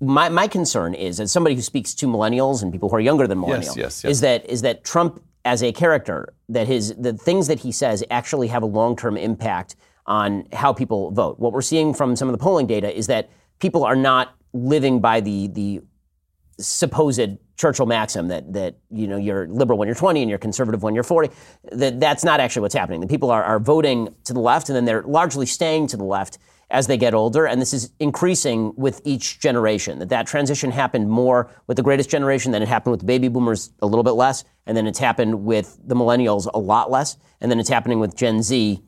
My, my concern is, as somebody who speaks to millennials and people who are younger than millennials, yes, yes, yes. is that is that Trump as a character that his the things that he says actually have a long-term impact on how people vote. What we're seeing from some of the polling data is that people are not living by the the supposed Churchill maxim that that you know you're liberal when you're 20 and you're conservative when you're 40. That that's not actually what's happening. The people are, are voting to the left and then they're largely staying to the left as they get older, and this is increasing with each generation. That that transition happened more with the greatest generation than it happened with the baby boomers a little bit less, and then it's happened with the millennials a lot less, and then it's happening with Gen Z,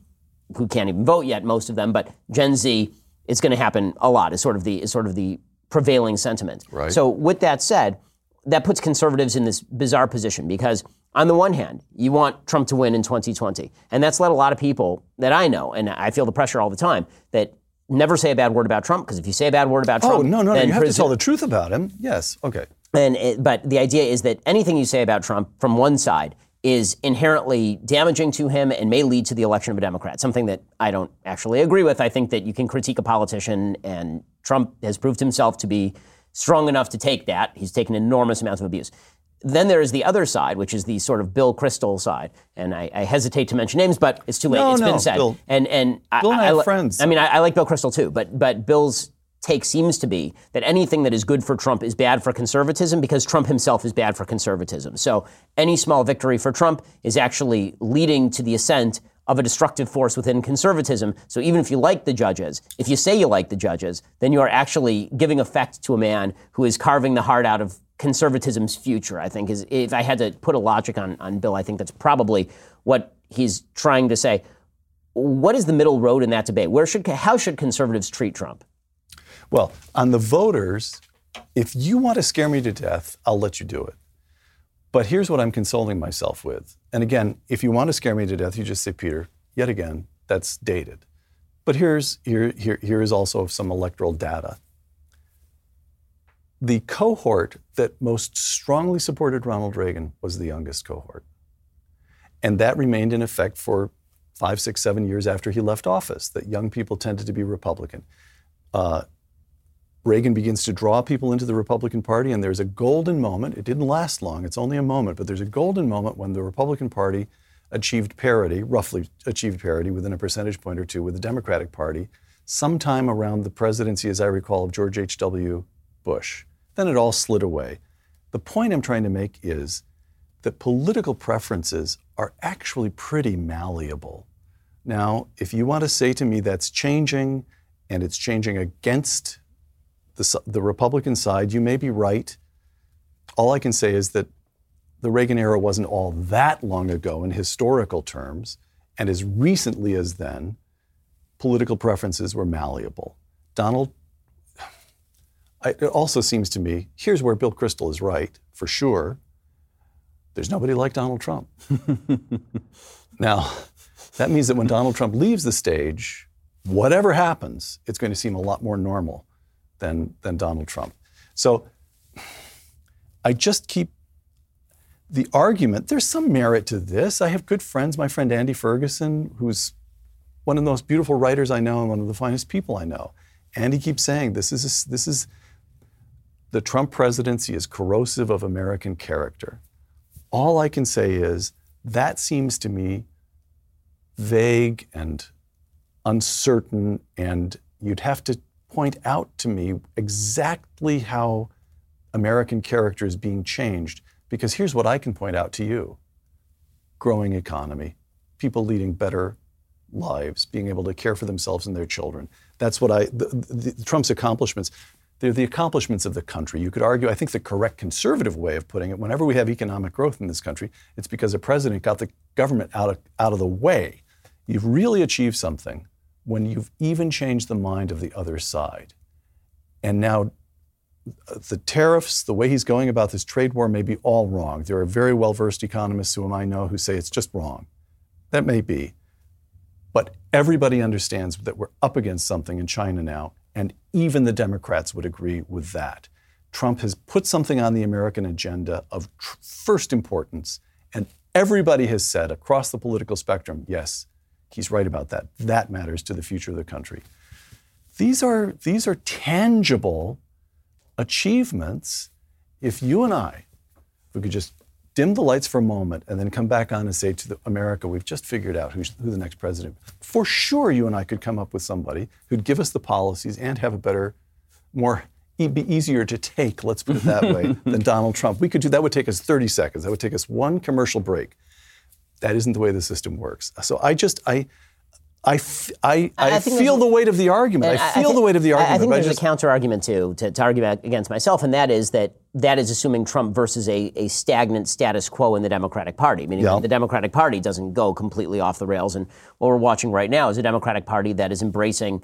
who can't even vote yet, most of them, but Gen Z, it's going to happen a lot. Is sort of the is sort of the prevailing sentiment. Right. So with that said, that puts conservatives in this bizarre position because on the one hand, you want Trump to win in 2020. And that's led a lot of people that I know, and I feel the pressure all the time, that never say a bad word about Trump, because if you say a bad word about oh, Trump. Oh, no, no, no. You have to tell the truth about him. Yes. Okay. and it, but the idea is that anything you say about Trump from one side is inherently damaging to him and may lead to the election of a Democrat. Something that I don't actually agree with. I think that you can critique a politician, and Trump has proved himself to be strong enough to take that. He's taken enormous amounts of abuse. Then there is the other side, which is the sort of Bill Kristol side, and I, I hesitate to mention names, but it's too late. No, It's no, been said. Bill- and and Bill and I have li- friends. I mean, I, I like Bill Kristol too, but but Bill's take seems to be that anything that is good for Trump is bad for conservatism because Trump himself is bad for conservatism. So any small victory for Trump is actually leading to the ascent of a destructive force within conservatism. So even if you like the judges, if you say you like the judges, then you are actually giving effect to a man who is carving the heart out of conservatism's future. I think is if I had to put a logic on, on Bill, I think that's probably what he's trying to say. What is the middle road in that debate? Where should how should conservatives treat Trump? Well, on the voters, if you want to scare me to death, I'll let you do it. But here's what I'm consoling myself with. And again, if you want to scare me to death, you just say, Peter, yet again, that's dated. But here's, here, here, here is also some electoral data. The cohort that most strongly supported Ronald Reagan was the youngest cohort. And that remained in effect for five, six, seven years after he left office, that young people tended to be Republican. Uh, Reagan begins to draw people into the Republican Party, and there's a golden moment. It didn't last long, it's only a moment, but there's a golden moment when the Republican Party achieved parity, roughly achieved parity within a percentage point or two with the Democratic Party, sometime around the presidency, as I recall, of George H.W. Bush. Then it all slid away. The point I'm trying to make is that political preferences are actually pretty malleable. Now, if you want to say to me that's changing and it's changing against the, the Republican side, you may be right. All I can say is that the Reagan era wasn't all that long ago in historical terms, and as recently as then, political preferences were malleable. Donald, it also seems to me, here's where Bill Kristol is right, for sure. There's nobody like Donald Trump. now, that means that when Donald Trump leaves the stage, whatever happens, it's going to seem a lot more normal than, than Donald Trump. So I just keep the argument, there's some merit to this. I have good friends, my friend Andy Ferguson, who's one of the most beautiful writers I know and one of the finest people I know. And he keeps saying this is, this is the Trump presidency is corrosive of American character. All I can say is that seems to me vague and uncertain, and you'd have to point out to me exactly how American character is being changed. Because here's what I can point out to you growing economy, people leading better lives, being able to care for themselves and their children. That's what I, the, the, Trump's accomplishments, they're the accomplishments of the country. You could argue, I think the correct conservative way of putting it, whenever we have economic growth in this country, it's because a president got the government out of, out of the way. You've really achieved something when you've even changed the mind of the other side. And now the tariffs, the way he's going about this trade war may be all wrong. There are very well versed economists whom I know who say it's just wrong. That may be. But everybody understands that we're up against something in China now, and even the Democrats would agree with that. Trump has put something on the American agenda of tr- first importance, and everybody has said across the political spectrum, yes, he's right about that. That matters to the future of the country. These are, these are tangible achievements. If you and I, if we could just dim the lights for a moment and then come back on and say to the, America, we've just figured out who's, who the next president. For sure, you and I could come up with somebody who'd give us the policies and have a better, more be easier to take, let's put it that way, than Donald Trump. We could do that. Would take us 30 seconds. That would take us one commercial break. That isn't the way the system works. So I just I. I, f- I, I, I feel the weight of the argument. I feel I the weight of the argument. I think there's just, a counter argument too to, to argue against myself, and that is that that is assuming Trump versus a, a stagnant status quo in the Democratic Party, meaning yeah. the Democratic Party doesn't go completely off the rails. And what we're watching right now is a Democratic Party that is embracing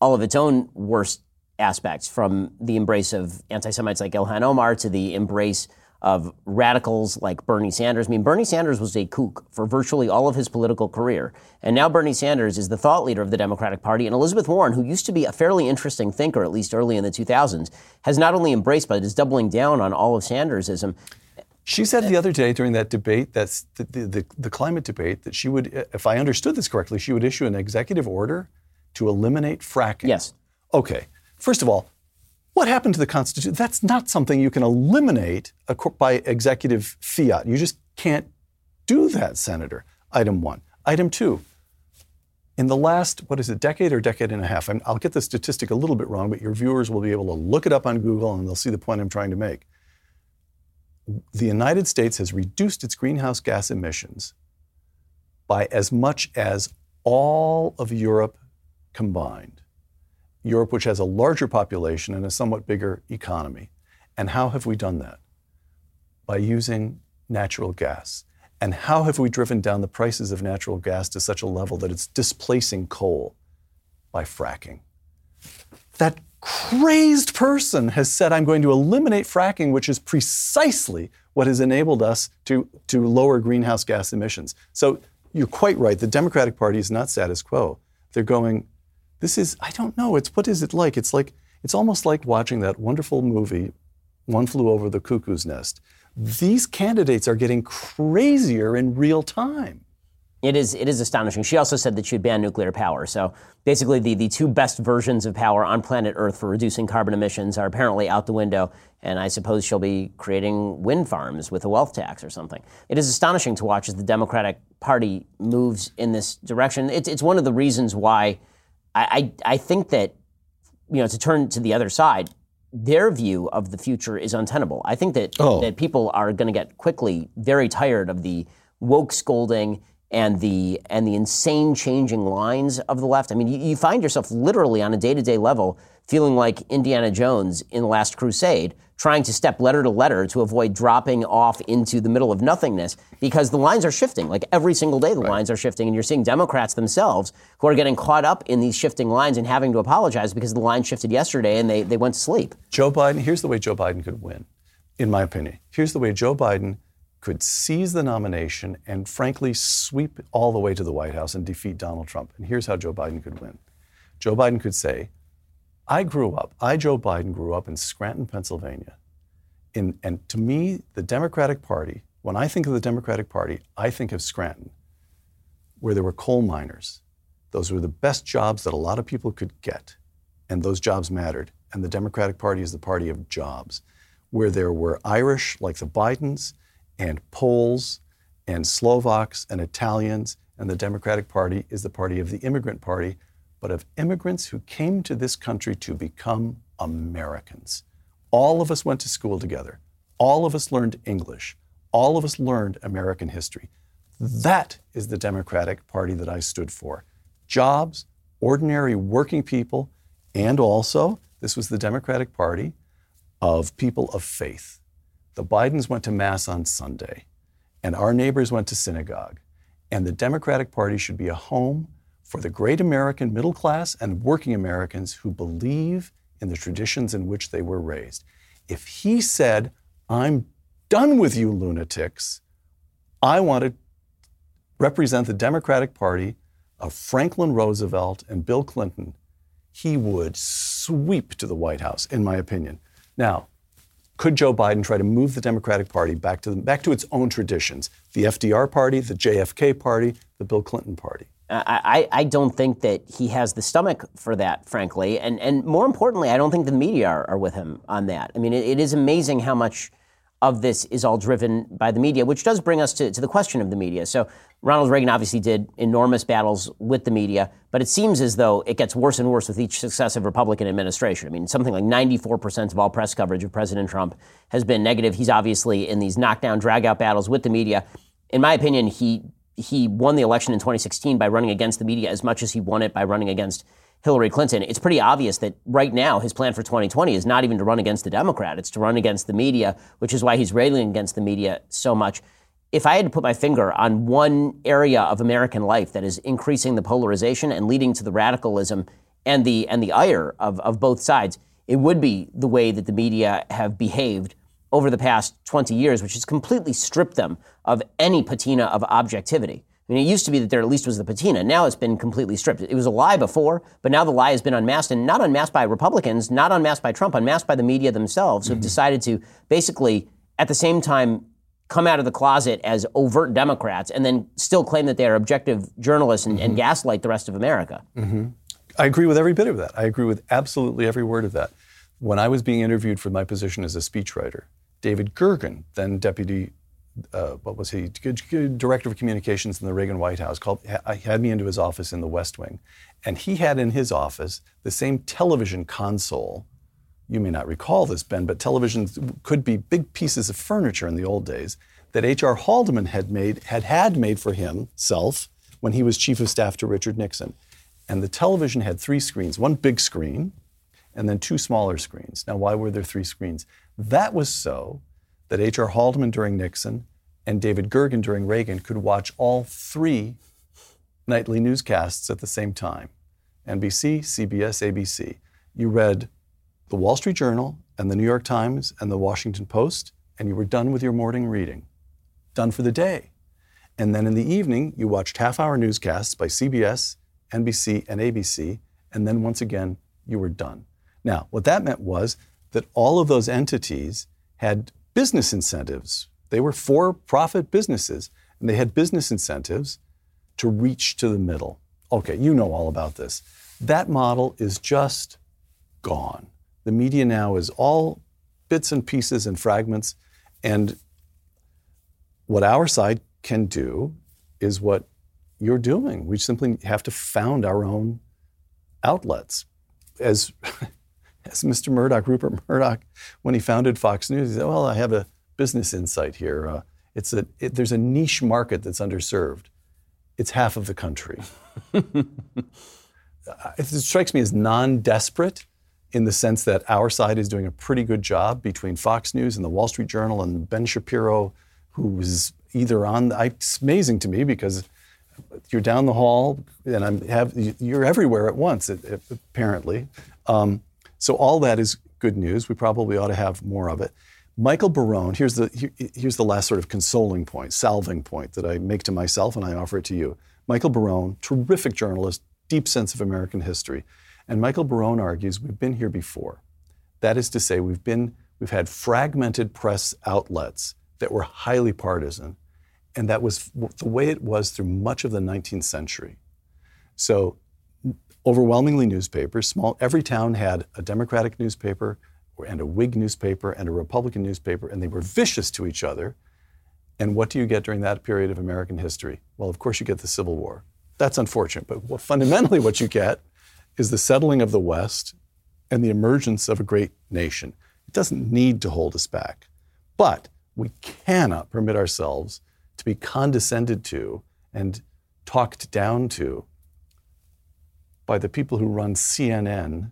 all of its own worst aspects, from the embrace of anti-Semites like Ilhan Omar to the embrace of radicals like Bernie Sanders. I mean, Bernie Sanders was a kook for virtually all of his political career. And now Bernie Sanders is the thought leader of the Democratic Party. And Elizabeth Warren, who used to be a fairly interesting thinker, at least early in the 2000s, has not only embraced, but is doubling down on all of Sandersism. She said the other day during that debate, that's the, the, the, the climate debate, that she would, if I understood this correctly, she would issue an executive order to eliminate fracking. Yes. Okay. First of all, what happened to the Constitution? That's not something you can eliminate by executive fiat. You just can't do that, Senator. Item one. Item two. In the last, what is it, decade or decade and a half, And i will get the statistic a little bit wrong, but your viewers will be able to look it up on Google and they'll see the point I'm trying to make. The United States has reduced its greenhouse gas emissions by as much as all of Europe combined. Europe, which has a larger population and a somewhat bigger economy. And how have we done that? By using natural gas. And how have we driven down the prices of natural gas to such a level that it's displacing coal? By fracking. That crazed person has said, I'm going to eliminate fracking, which is precisely what has enabled us to, to lower greenhouse gas emissions. So you're quite right. The Democratic Party is not status quo. They're going, this is, I don't know, it's what is it like? It's like, it's almost like watching that wonderful movie, One Flew Over the Cuckoo's Nest. These candidates are getting crazier in real time. It is, it is astonishing. She also said that she would ban nuclear power. So basically, the, the two best versions of power on planet Earth for reducing carbon emissions are apparently out the window. And I suppose she'll be creating wind farms with a wealth tax or something. It is astonishing to watch as the Democratic Party moves in this direction. It's, it's one of the reasons why I, I, I think that, you know, to turn to the other side, their view of the future is untenable. I think that, oh. that people are going to get quickly very tired of the woke scolding and the and the insane changing lines of the left. I mean, you, you find yourself literally on a day to day level feeling like Indiana Jones in the Last Crusade, trying to step letter to letter to avoid dropping off into the middle of nothingness because the lines are shifting. Like every single day, the right. lines are shifting, and you're seeing Democrats themselves who are getting caught up in these shifting lines and having to apologize because the line shifted yesterday and they, they went to sleep. Joe Biden, here's the way Joe Biden could win, in my opinion. Here's the way Joe Biden could seize the nomination and frankly sweep all the way to the White House and defeat Donald Trump. And here's how Joe Biden could win. Joe Biden could say, I grew up, I, Joe Biden, grew up in Scranton, Pennsylvania. In, and to me, the Democratic Party, when I think of the Democratic Party, I think of Scranton, where there were coal miners. Those were the best jobs that a lot of people could get, and those jobs mattered. And the Democratic Party is the party of jobs, where there were Irish, like the Bidens, and Poles, and Slovaks, and Italians, and the Democratic Party is the party of the immigrant party, but of immigrants who came to this country to become Americans. All of us went to school together. All of us learned English. All of us learned American history. That is the Democratic Party that I stood for. Jobs, ordinary working people, and also, this was the Democratic Party of people of faith. The Bidens went to Mass on Sunday, and our neighbors went to synagogue. And the Democratic Party should be a home for the great American middle class and working Americans who believe in the traditions in which they were raised. If he said, I'm done with you lunatics, I want to represent the Democratic Party of Franklin Roosevelt and Bill Clinton, he would sweep to the White House, in my opinion. Now, could Joe Biden try to move the Democratic Party back to, the, back to its own traditions? The FDR party, the JFK party, the Bill Clinton party. Uh, I, I don't think that he has the stomach for that, frankly. And, and more importantly, I don't think the media are, are with him on that. I mean, it, it is amazing how much of this is all driven by the media, which does bring us to, to the question of the media. So, Ronald Reagan obviously did enormous battles with the media, but it seems as though it gets worse and worse with each successive Republican administration. I mean, something like 94% of all press coverage of President Trump has been negative. He's obviously in these knockdown, drag out battles with the media. In my opinion, he he won the election in 2016 by running against the media as much as he won it by running against Hillary Clinton, it's pretty obvious that right now his plan for 2020 is not even to run against the Democrat. It's to run against the media, which is why he's railing against the media so much. If I had to put my finger on one area of American life that is increasing the polarization and leading to the radicalism and the and the ire of, of both sides, it would be the way that the media have behaved over the past 20 years, which has completely stripped them of any patina of objectivity. I mean, it used to be that there at least was the patina. Now it's been completely stripped. It was a lie before, but now the lie has been unmasked, and not unmasked by Republicans, not unmasked by Trump, unmasked by the media themselves, who've mm-hmm. decided to basically, at the same time, come out of the closet as overt Democrats and then still claim that they are objective journalists and, mm-hmm. and gaslight the rest of America. Mm-hmm. I agree with every bit of that. I agree with absolutely every word of that. When I was being interviewed for my position as a speechwriter, David Gergen, then deputy uh, what was he, director of communications in the Reagan White House, called, had me into his office in the West Wing. And he had in his office the same television console. You may not recall this, Ben, but televisions could be big pieces of furniture in the old days that H.R. Haldeman had made, had had made for himself when he was chief of staff to Richard Nixon. And the television had three screens, one big screen and then two smaller screens. Now, why were there three screens? That was so that H.R. Haldeman during Nixon and David Gergen during Reagan could watch all three nightly newscasts at the same time NBC, CBS, ABC. You read the Wall Street Journal and the New York Times and the Washington Post, and you were done with your morning reading, done for the day. And then in the evening, you watched half hour newscasts by CBS, NBC, and ABC, and then once again, you were done. Now, what that meant was that all of those entities had business incentives. They were for profit businesses, and they had business incentives to reach to the middle. Okay, you know all about this. That model is just gone. The media now is all bits and pieces and fragments. And what our side can do is what you're doing. We simply have to found our own outlets. As as Mr. Murdoch, Rupert Murdoch, when he founded Fox News, he said, "Well, I have a business insight here. Uh, it's a it, there's a niche market that's underserved. It's half of the country. it strikes me as non-desperate." In the sense that our side is doing a pretty good job between Fox News and the Wall Street Journal and Ben Shapiro, who is either on. The, it's amazing to me because you're down the hall and I'm have you're everywhere at once. Apparently, um, so all that is good news. We probably ought to have more of it. Michael Barone, here's the, here's the last sort of consoling point, salving point that I make to myself and I offer it to you. Michael Barone, terrific journalist, deep sense of American history. And Michael Barone argues we've been here before. That is to say, we've, been, we've had fragmented press outlets that were highly partisan, and that was the way it was through much of the 19th century. So overwhelmingly newspapers. Small, every town had a Democratic newspaper and a Whig newspaper and a Republican newspaper, and they were vicious to each other. And what do you get during that period of American history? Well, of course, you get the Civil War. That's unfortunate, but what, fundamentally, what you get is the settling of the West and the emergence of a great nation. It doesn't need to hold us back. But we cannot permit ourselves to be condescended to and talked down to by the people who run CNN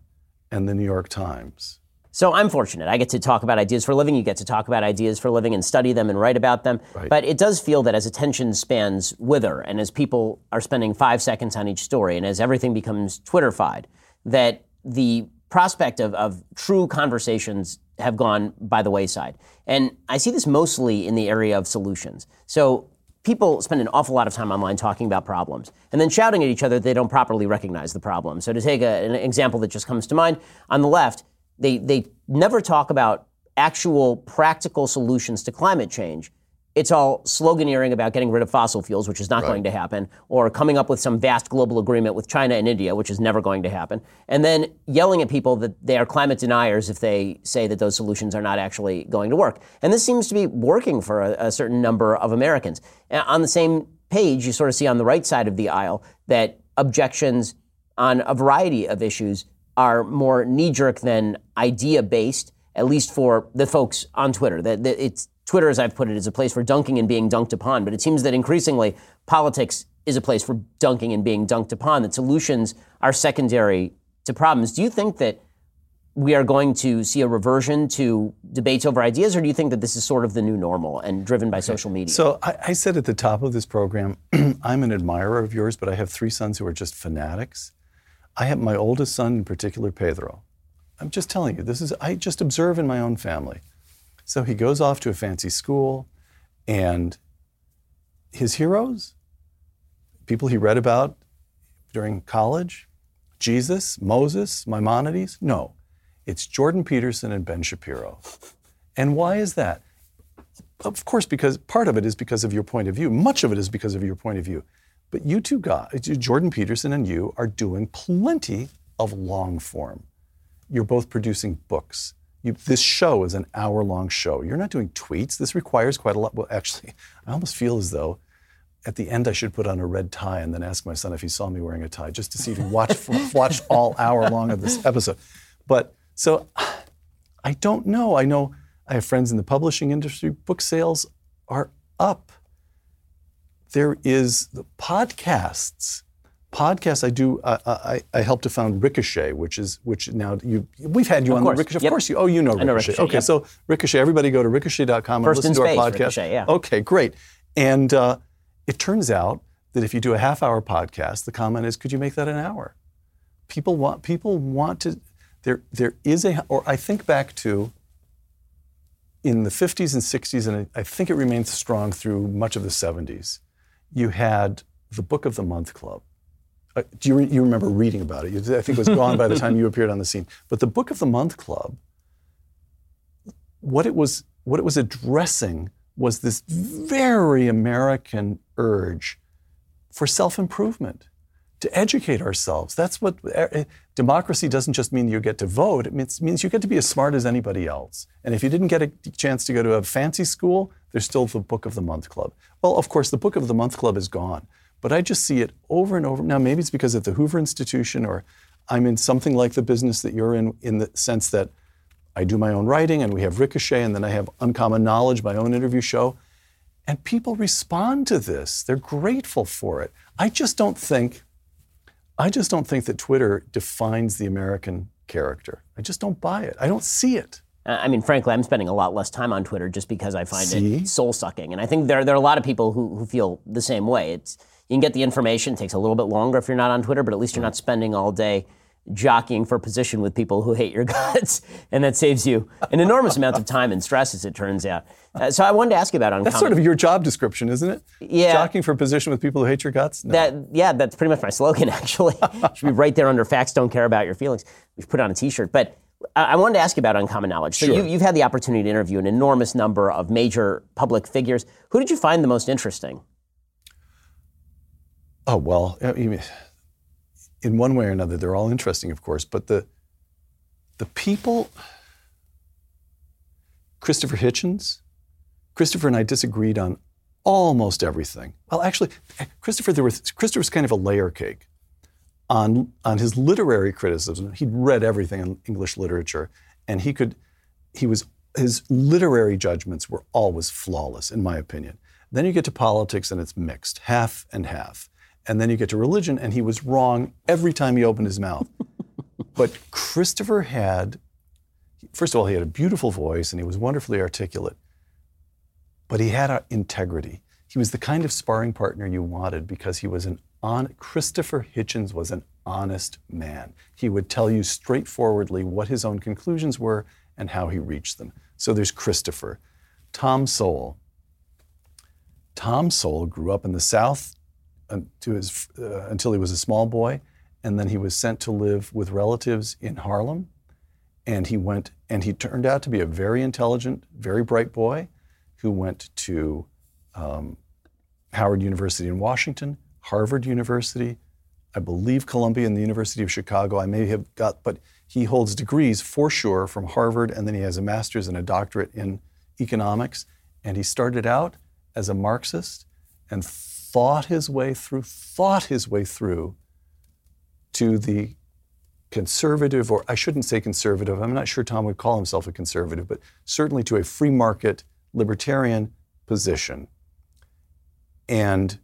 and the New York Times. So I'm fortunate. I get to talk about ideas for a living. You get to talk about ideas for a living and study them and write about them. Right. But it does feel that as attention spans wither and as people are spending five seconds on each story and as everything becomes Twitterfied, that the prospect of, of true conversations have gone by the wayside. And I see this mostly in the area of solutions. So people spend an awful lot of time online talking about problems and then shouting at each other they don't properly recognize the problem. So to take a, an example that just comes to mind, on the left, they, they never talk about actual practical solutions to climate change it's all sloganeering about getting rid of fossil fuels, which is not right. going to happen, or coming up with some vast global agreement with China and India, which is never going to happen, and then yelling at people that they are climate deniers if they say that those solutions are not actually going to work. And this seems to be working for a, a certain number of Americans. On the same page, you sort of see on the right side of the aisle that objections on a variety of issues are more knee jerk than idea based, at least for the folks on Twitter. That, it's Twitter, as I've put it, is a place for dunking and being dunked upon. But it seems that increasingly politics is a place for dunking and being dunked upon, that solutions are secondary to problems. Do you think that we are going to see a reversion to debates over ideas, or do you think that this is sort of the new normal and driven by social media? So I, I said at the top of this program, I'm an admirer of yours, but I have three sons who are just fanatics. I have my oldest son in particular, Pedro. I'm just telling you, this is I just observe in my own family. So he goes off to a fancy school, and his heroes, people he read about during college, Jesus, Moses, Maimonides, no. It's Jordan Peterson and Ben Shapiro. And why is that? Of course, because part of it is because of your point of view. Much of it is because of your point of view. But you two guys, Jordan Peterson and you, are doing plenty of long form. You're both producing books. You, this show is an hour long show. You're not doing tweets. This requires quite a lot. Well, actually, I almost feel as though at the end I should put on a red tie and then ask my son if he saw me wearing a tie, just to see if he watched, watched all hour long of this episode. But so I don't know. I know I have friends in the publishing industry. Book sales are up. There is the podcasts podcasts I do. Uh, I, I help to found Ricochet, which is which now you we've had you of on course. the Ricochet. Yep. Of course you. Oh, you know Ricochet. know Ricochet, okay, yep. so Ricochet. Everybody go to ricochet.com First and listen to our podcast. Ricochet, yeah. Okay, great. And uh, it turns out that if you do a half-hour podcast, the comment is, could you make that an hour? People want people want to. There there is a or I think back to. In the 50s and 60s, and I think it remains strong through much of the 70s, you had the Book of the Month Club. Uh, do you, re- you remember reading about it? I think it was gone by the time you appeared on the scene. But the Book of the Month Club, what it was, what it was addressing was this very American urge for self-improvement, to educate ourselves. That's what uh, democracy doesn't just mean you get to vote. It means, means you get to be as smart as anybody else. And if you didn't get a chance to go to a fancy school, there's still the Book of the Month Club. Well, of course, the Book of the Month Club is gone. But I just see it over and over. Now, maybe it's because at the Hoover Institution or I'm in something like the business that you're in, in the sense that I do my own writing and we have Ricochet and then I have Uncommon Knowledge, my own interview show. And people respond to this. They're grateful for it. I just don't think, I just don't think that Twitter defines the American character. I just don't buy it. I don't see it. Uh, I mean, frankly, I'm spending a lot less time on Twitter just because I find See? it soul sucking. And I think there, there are a lot of people who, who feel the same way. It's, you can get the information, it takes a little bit longer if you're not on Twitter, but at least you're not spending all day jockeying for position with people who hate your guts. And that saves you an enormous amount of time and stress, as it turns out. Uh, so I wanted to ask you about uncommon. That's sort of your job description, isn't it? Yeah. Jockeying for position with people who hate your guts? No. That yeah, that's pretty much my slogan actually. should be right there under facts don't care about your feelings. We should put on a T-shirt. But I I wanted to ask you about uncommon knowledge. So Sure. you, you've had the opportunity to interview an enormous number of major public figures. Who did you find the most interesting? Oh well, I mean, in one way or another, they're all interesting, of course. But the the people, Christopher Hitchens, Christopher and I disagreed on almost everything. Well, actually, Christopher, there was Christopher's kind of a layer cake on on his literary criticism. He'd read everything in English literature, and he could he was his literary judgments were always flawless, in my opinion. Then you get to politics, and it's mixed, half and half. And then you get to religion, and he was wrong every time he opened his mouth. but Christopher had, first of all, he had a beautiful voice, and he was wonderfully articulate. But he had integrity. He was the kind of sparring partner you wanted because he was an on. Christopher Hitchens was an honest man. He would tell you straightforwardly what his own conclusions were and how he reached them. So there's Christopher. Tom Sowell. Tom Sowell grew up in the South to his, uh, until he was a small boy, and then he was sent to live with relatives in Harlem. And he went, and he turned out to be a very intelligent, very bright boy who went to um, Howard University in Washington, Harvard University, I believe Columbia and the University of Chicago. I may have got, but he holds degrees for sure from Harvard, and then he has a master's and a doctorate in economics. And he started out as a Marxist and thought his way through, thought his way through to the conservative, or I shouldn't say conservative, I'm not sure Tom would call himself a conservative, but certainly to a free market libertarian position. And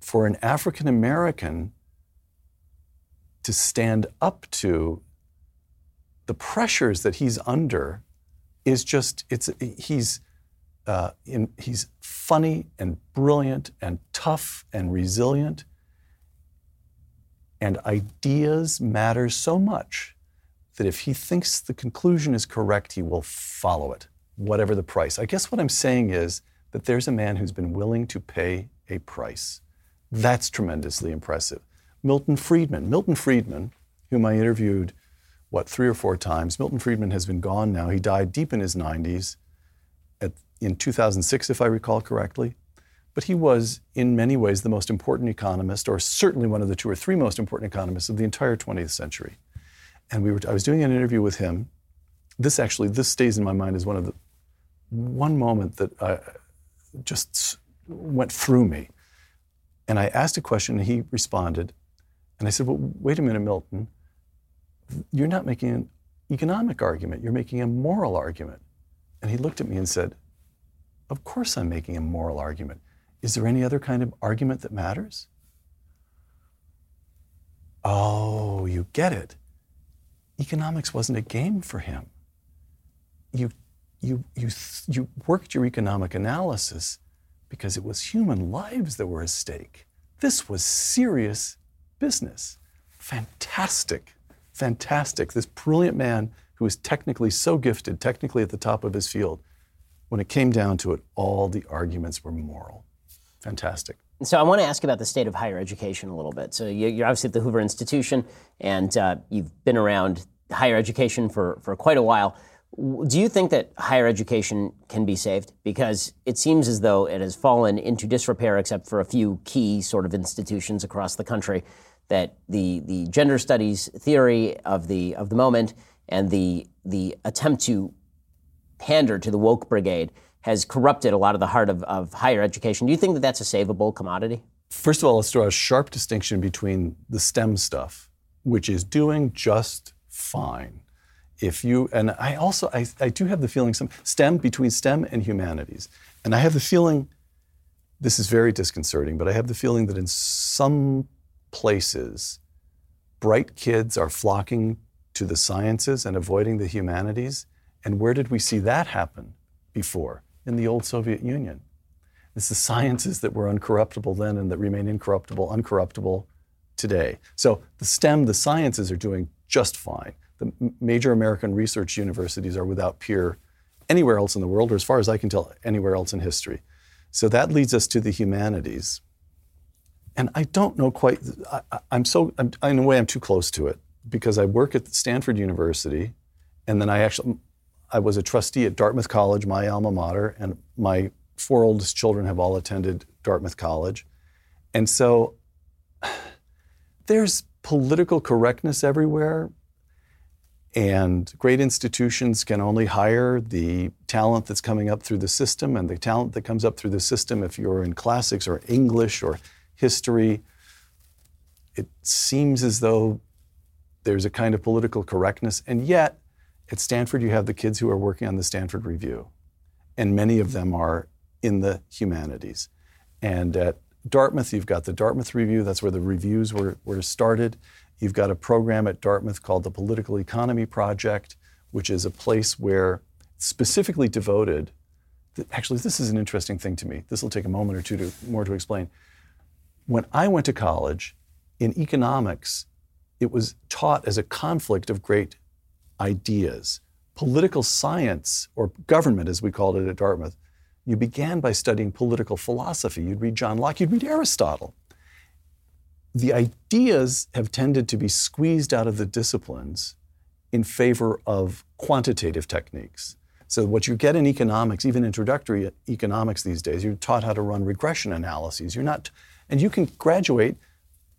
for an African American to stand up to the pressures that he's under is just it's he's uh, in, he's funny and brilliant and tough and resilient. And ideas matter so much that if he thinks the conclusion is correct he will follow it whatever the price. I guess what i'm saying is that there's a man who's been willing to pay a price. That's tremendously impressive. Milton friedman. Milton friedman whom i interviewed what, three or four times. Milton Friedman has been gone now. He died deep in his 90s at, in 2006, if I recall correctly. But he was, in many ways, the most important economist, or certainly one of the two or three most important economists of the entire 20th century. And we were, I was doing an interview with him. This actually, this stays in my mind as one of the one moment that just went through me. And I asked a question, and he responded. And I said, Well, wait a minute, Milton you're not making an economic argument, you're making a moral argument. And he looked at me and said, Of course I'm making a moral argument. Is there any other kind of argument that matters? Oh, you get it. Economics wasn't a game for him. You, you, you, you worked your economic analysis because it was human lives that were at stake. This was serious business. Fantastic fantastic, this brilliant man who was technically so gifted, technically at the top of his field. When it came down to it, all the arguments were moral. Fantastic. So I want to ask about the state of higher education a little bit. So you're obviously at the Hoover Institution, and uh, you've been around higher education for, for quite a while. Do you think that higher education can be saved? Because it seems as though it has fallen into disrepair, except for a few key sort of institutions across the country that the, the gender studies theory of the, of the moment and the, the attempt to pander to the woke brigade has corrupted a lot of the heart of, of higher education. Do you think that that's a savable commodity? First of all, let's draw a sharp distinction between the STEM stuff, which is doing just fine. If you and I also I, I do have the feeling some STEM between STEM and humanities, and I have the feeling this is very disconcerting, but I have the feeling that in some places, bright kids are flocking to the sciences and avoiding the humanities. And where did we see that happen before? In the old Soviet Union. It's the sciences that were uncorruptible then and that remain incorruptible, uncorruptible today. So the STEM, the sciences are doing just fine. The major American research universities are without peer anywhere else in the world, or as far as I can tell, anywhere else in history. So that leads us to the humanities. And I don't know quite, I, am so, I'm, in a way, I'm too close to it because I work at Stanford University, and then I actually, I was a trustee at Dartmouth College, my alma mater, and my four oldest children have all attended Dartmouth College. And so there's political correctness everywhere, and great institutions can only hire the talent that's coming up through the system, and the talent that comes up through the system, if you're in classics or English or history. It seems as though there's a kind of political correctness, and yet at Stanford you have the kids who are working on the Stanford Review, and many of them are in the humanities. And at Dartmouth, you've got the Dartmouth Review, that's where the reviews were, were started. You've got a program at Dartmouth called the Political Economy Project, which is a place where specifically devoted, actually, this is an interesting thing to me. This will take a moment or two to, more to explain when I went to college in economics, it was taught as a conflict of great ideas. Political science, or government as we called it at Dartmouth, you began by studying political philosophy. You'd read John Locke, you'd read Aristotle. The ideas have tended to be squeezed out of the disciplines in favor of quantitative techniques. So, what you get in economics, even introductory economics these days, you're taught how to run regression analyses. You're not and you can graduate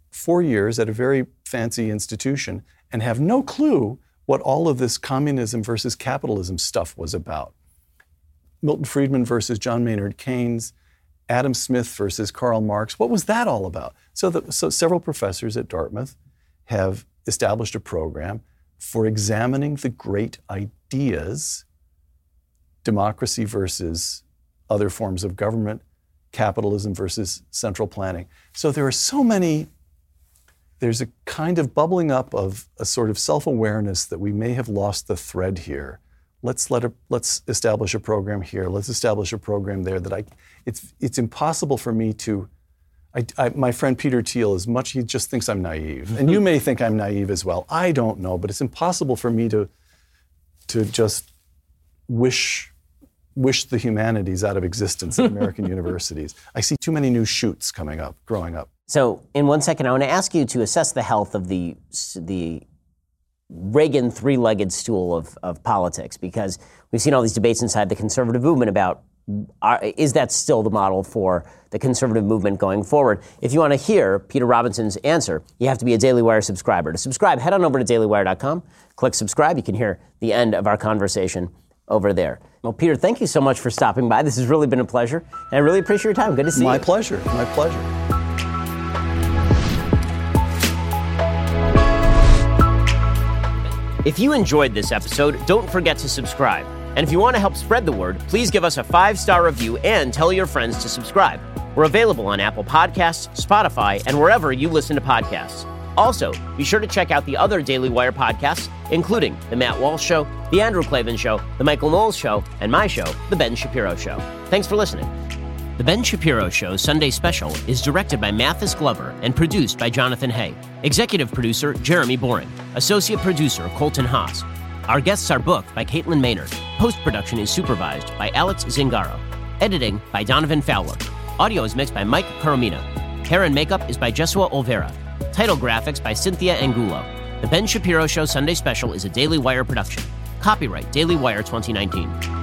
four years at a very fancy institution and have no clue what all of this communism versus capitalism stuff was about. Milton Friedman versus John Maynard Keynes, Adam Smith versus Karl Marx. What was that all about? So, the, so several professors at Dartmouth have established a program for examining the great ideas democracy versus other forms of government, capitalism versus central planning. So there are so many, there's a kind of bubbling up of a sort of self awareness that we may have lost the thread here. Let's, let a, let's establish a program here. Let's establish a program there that I, it's, it's impossible for me to I, I, my friend Peter Thiel, as much he just thinks I'm naive, and you may think I'm naive as well. I don't know, but it's impossible for me to to just wish wish the humanities out of existence in American universities. I see too many new shoots coming up, growing up. So, in one second, I want to ask you to assess the health of the the Reagan three-legged stool of, of politics, because we've seen all these debates inside the conservative movement about are, is that still the model for the conservative movement going forward? If you want to hear Peter Robinson's answer, you have to be a Daily Wire subscriber. To subscribe, head on over to dailywire.com, click subscribe. You can hear the end of our conversation over there. Well, Peter, thank you so much for stopping by. This has really been a pleasure, and I really appreciate your time. Good to see My you. My pleasure. My pleasure. If you enjoyed this episode, don't forget to subscribe. And if you want to help spread the word, please give us a five star review and tell your friends to subscribe. We're available on Apple Podcasts, Spotify, and wherever you listen to podcasts. Also, be sure to check out the other Daily Wire podcasts, including The Matt Walsh Show, The Andrew Klavan Show, The Michael Knowles Show, and my show, The Ben Shapiro Show. Thanks for listening. The Ben Shapiro Show Sunday Special is directed by Mathis Glover and produced by Jonathan Hay. Executive producer Jeremy Boring. Associate producer Colton Haas. Our guests are booked by Caitlin Maynard. Post production is supervised by Alex Zingaro. Editing by Donovan Fowler. Audio is mixed by Mike Coromina. Hair and makeup is by Jesua Olvera. Title graphics by Cynthia Angulo. The Ben Shapiro Show Sunday Special is a Daily Wire production. Copyright Daily Wire 2019.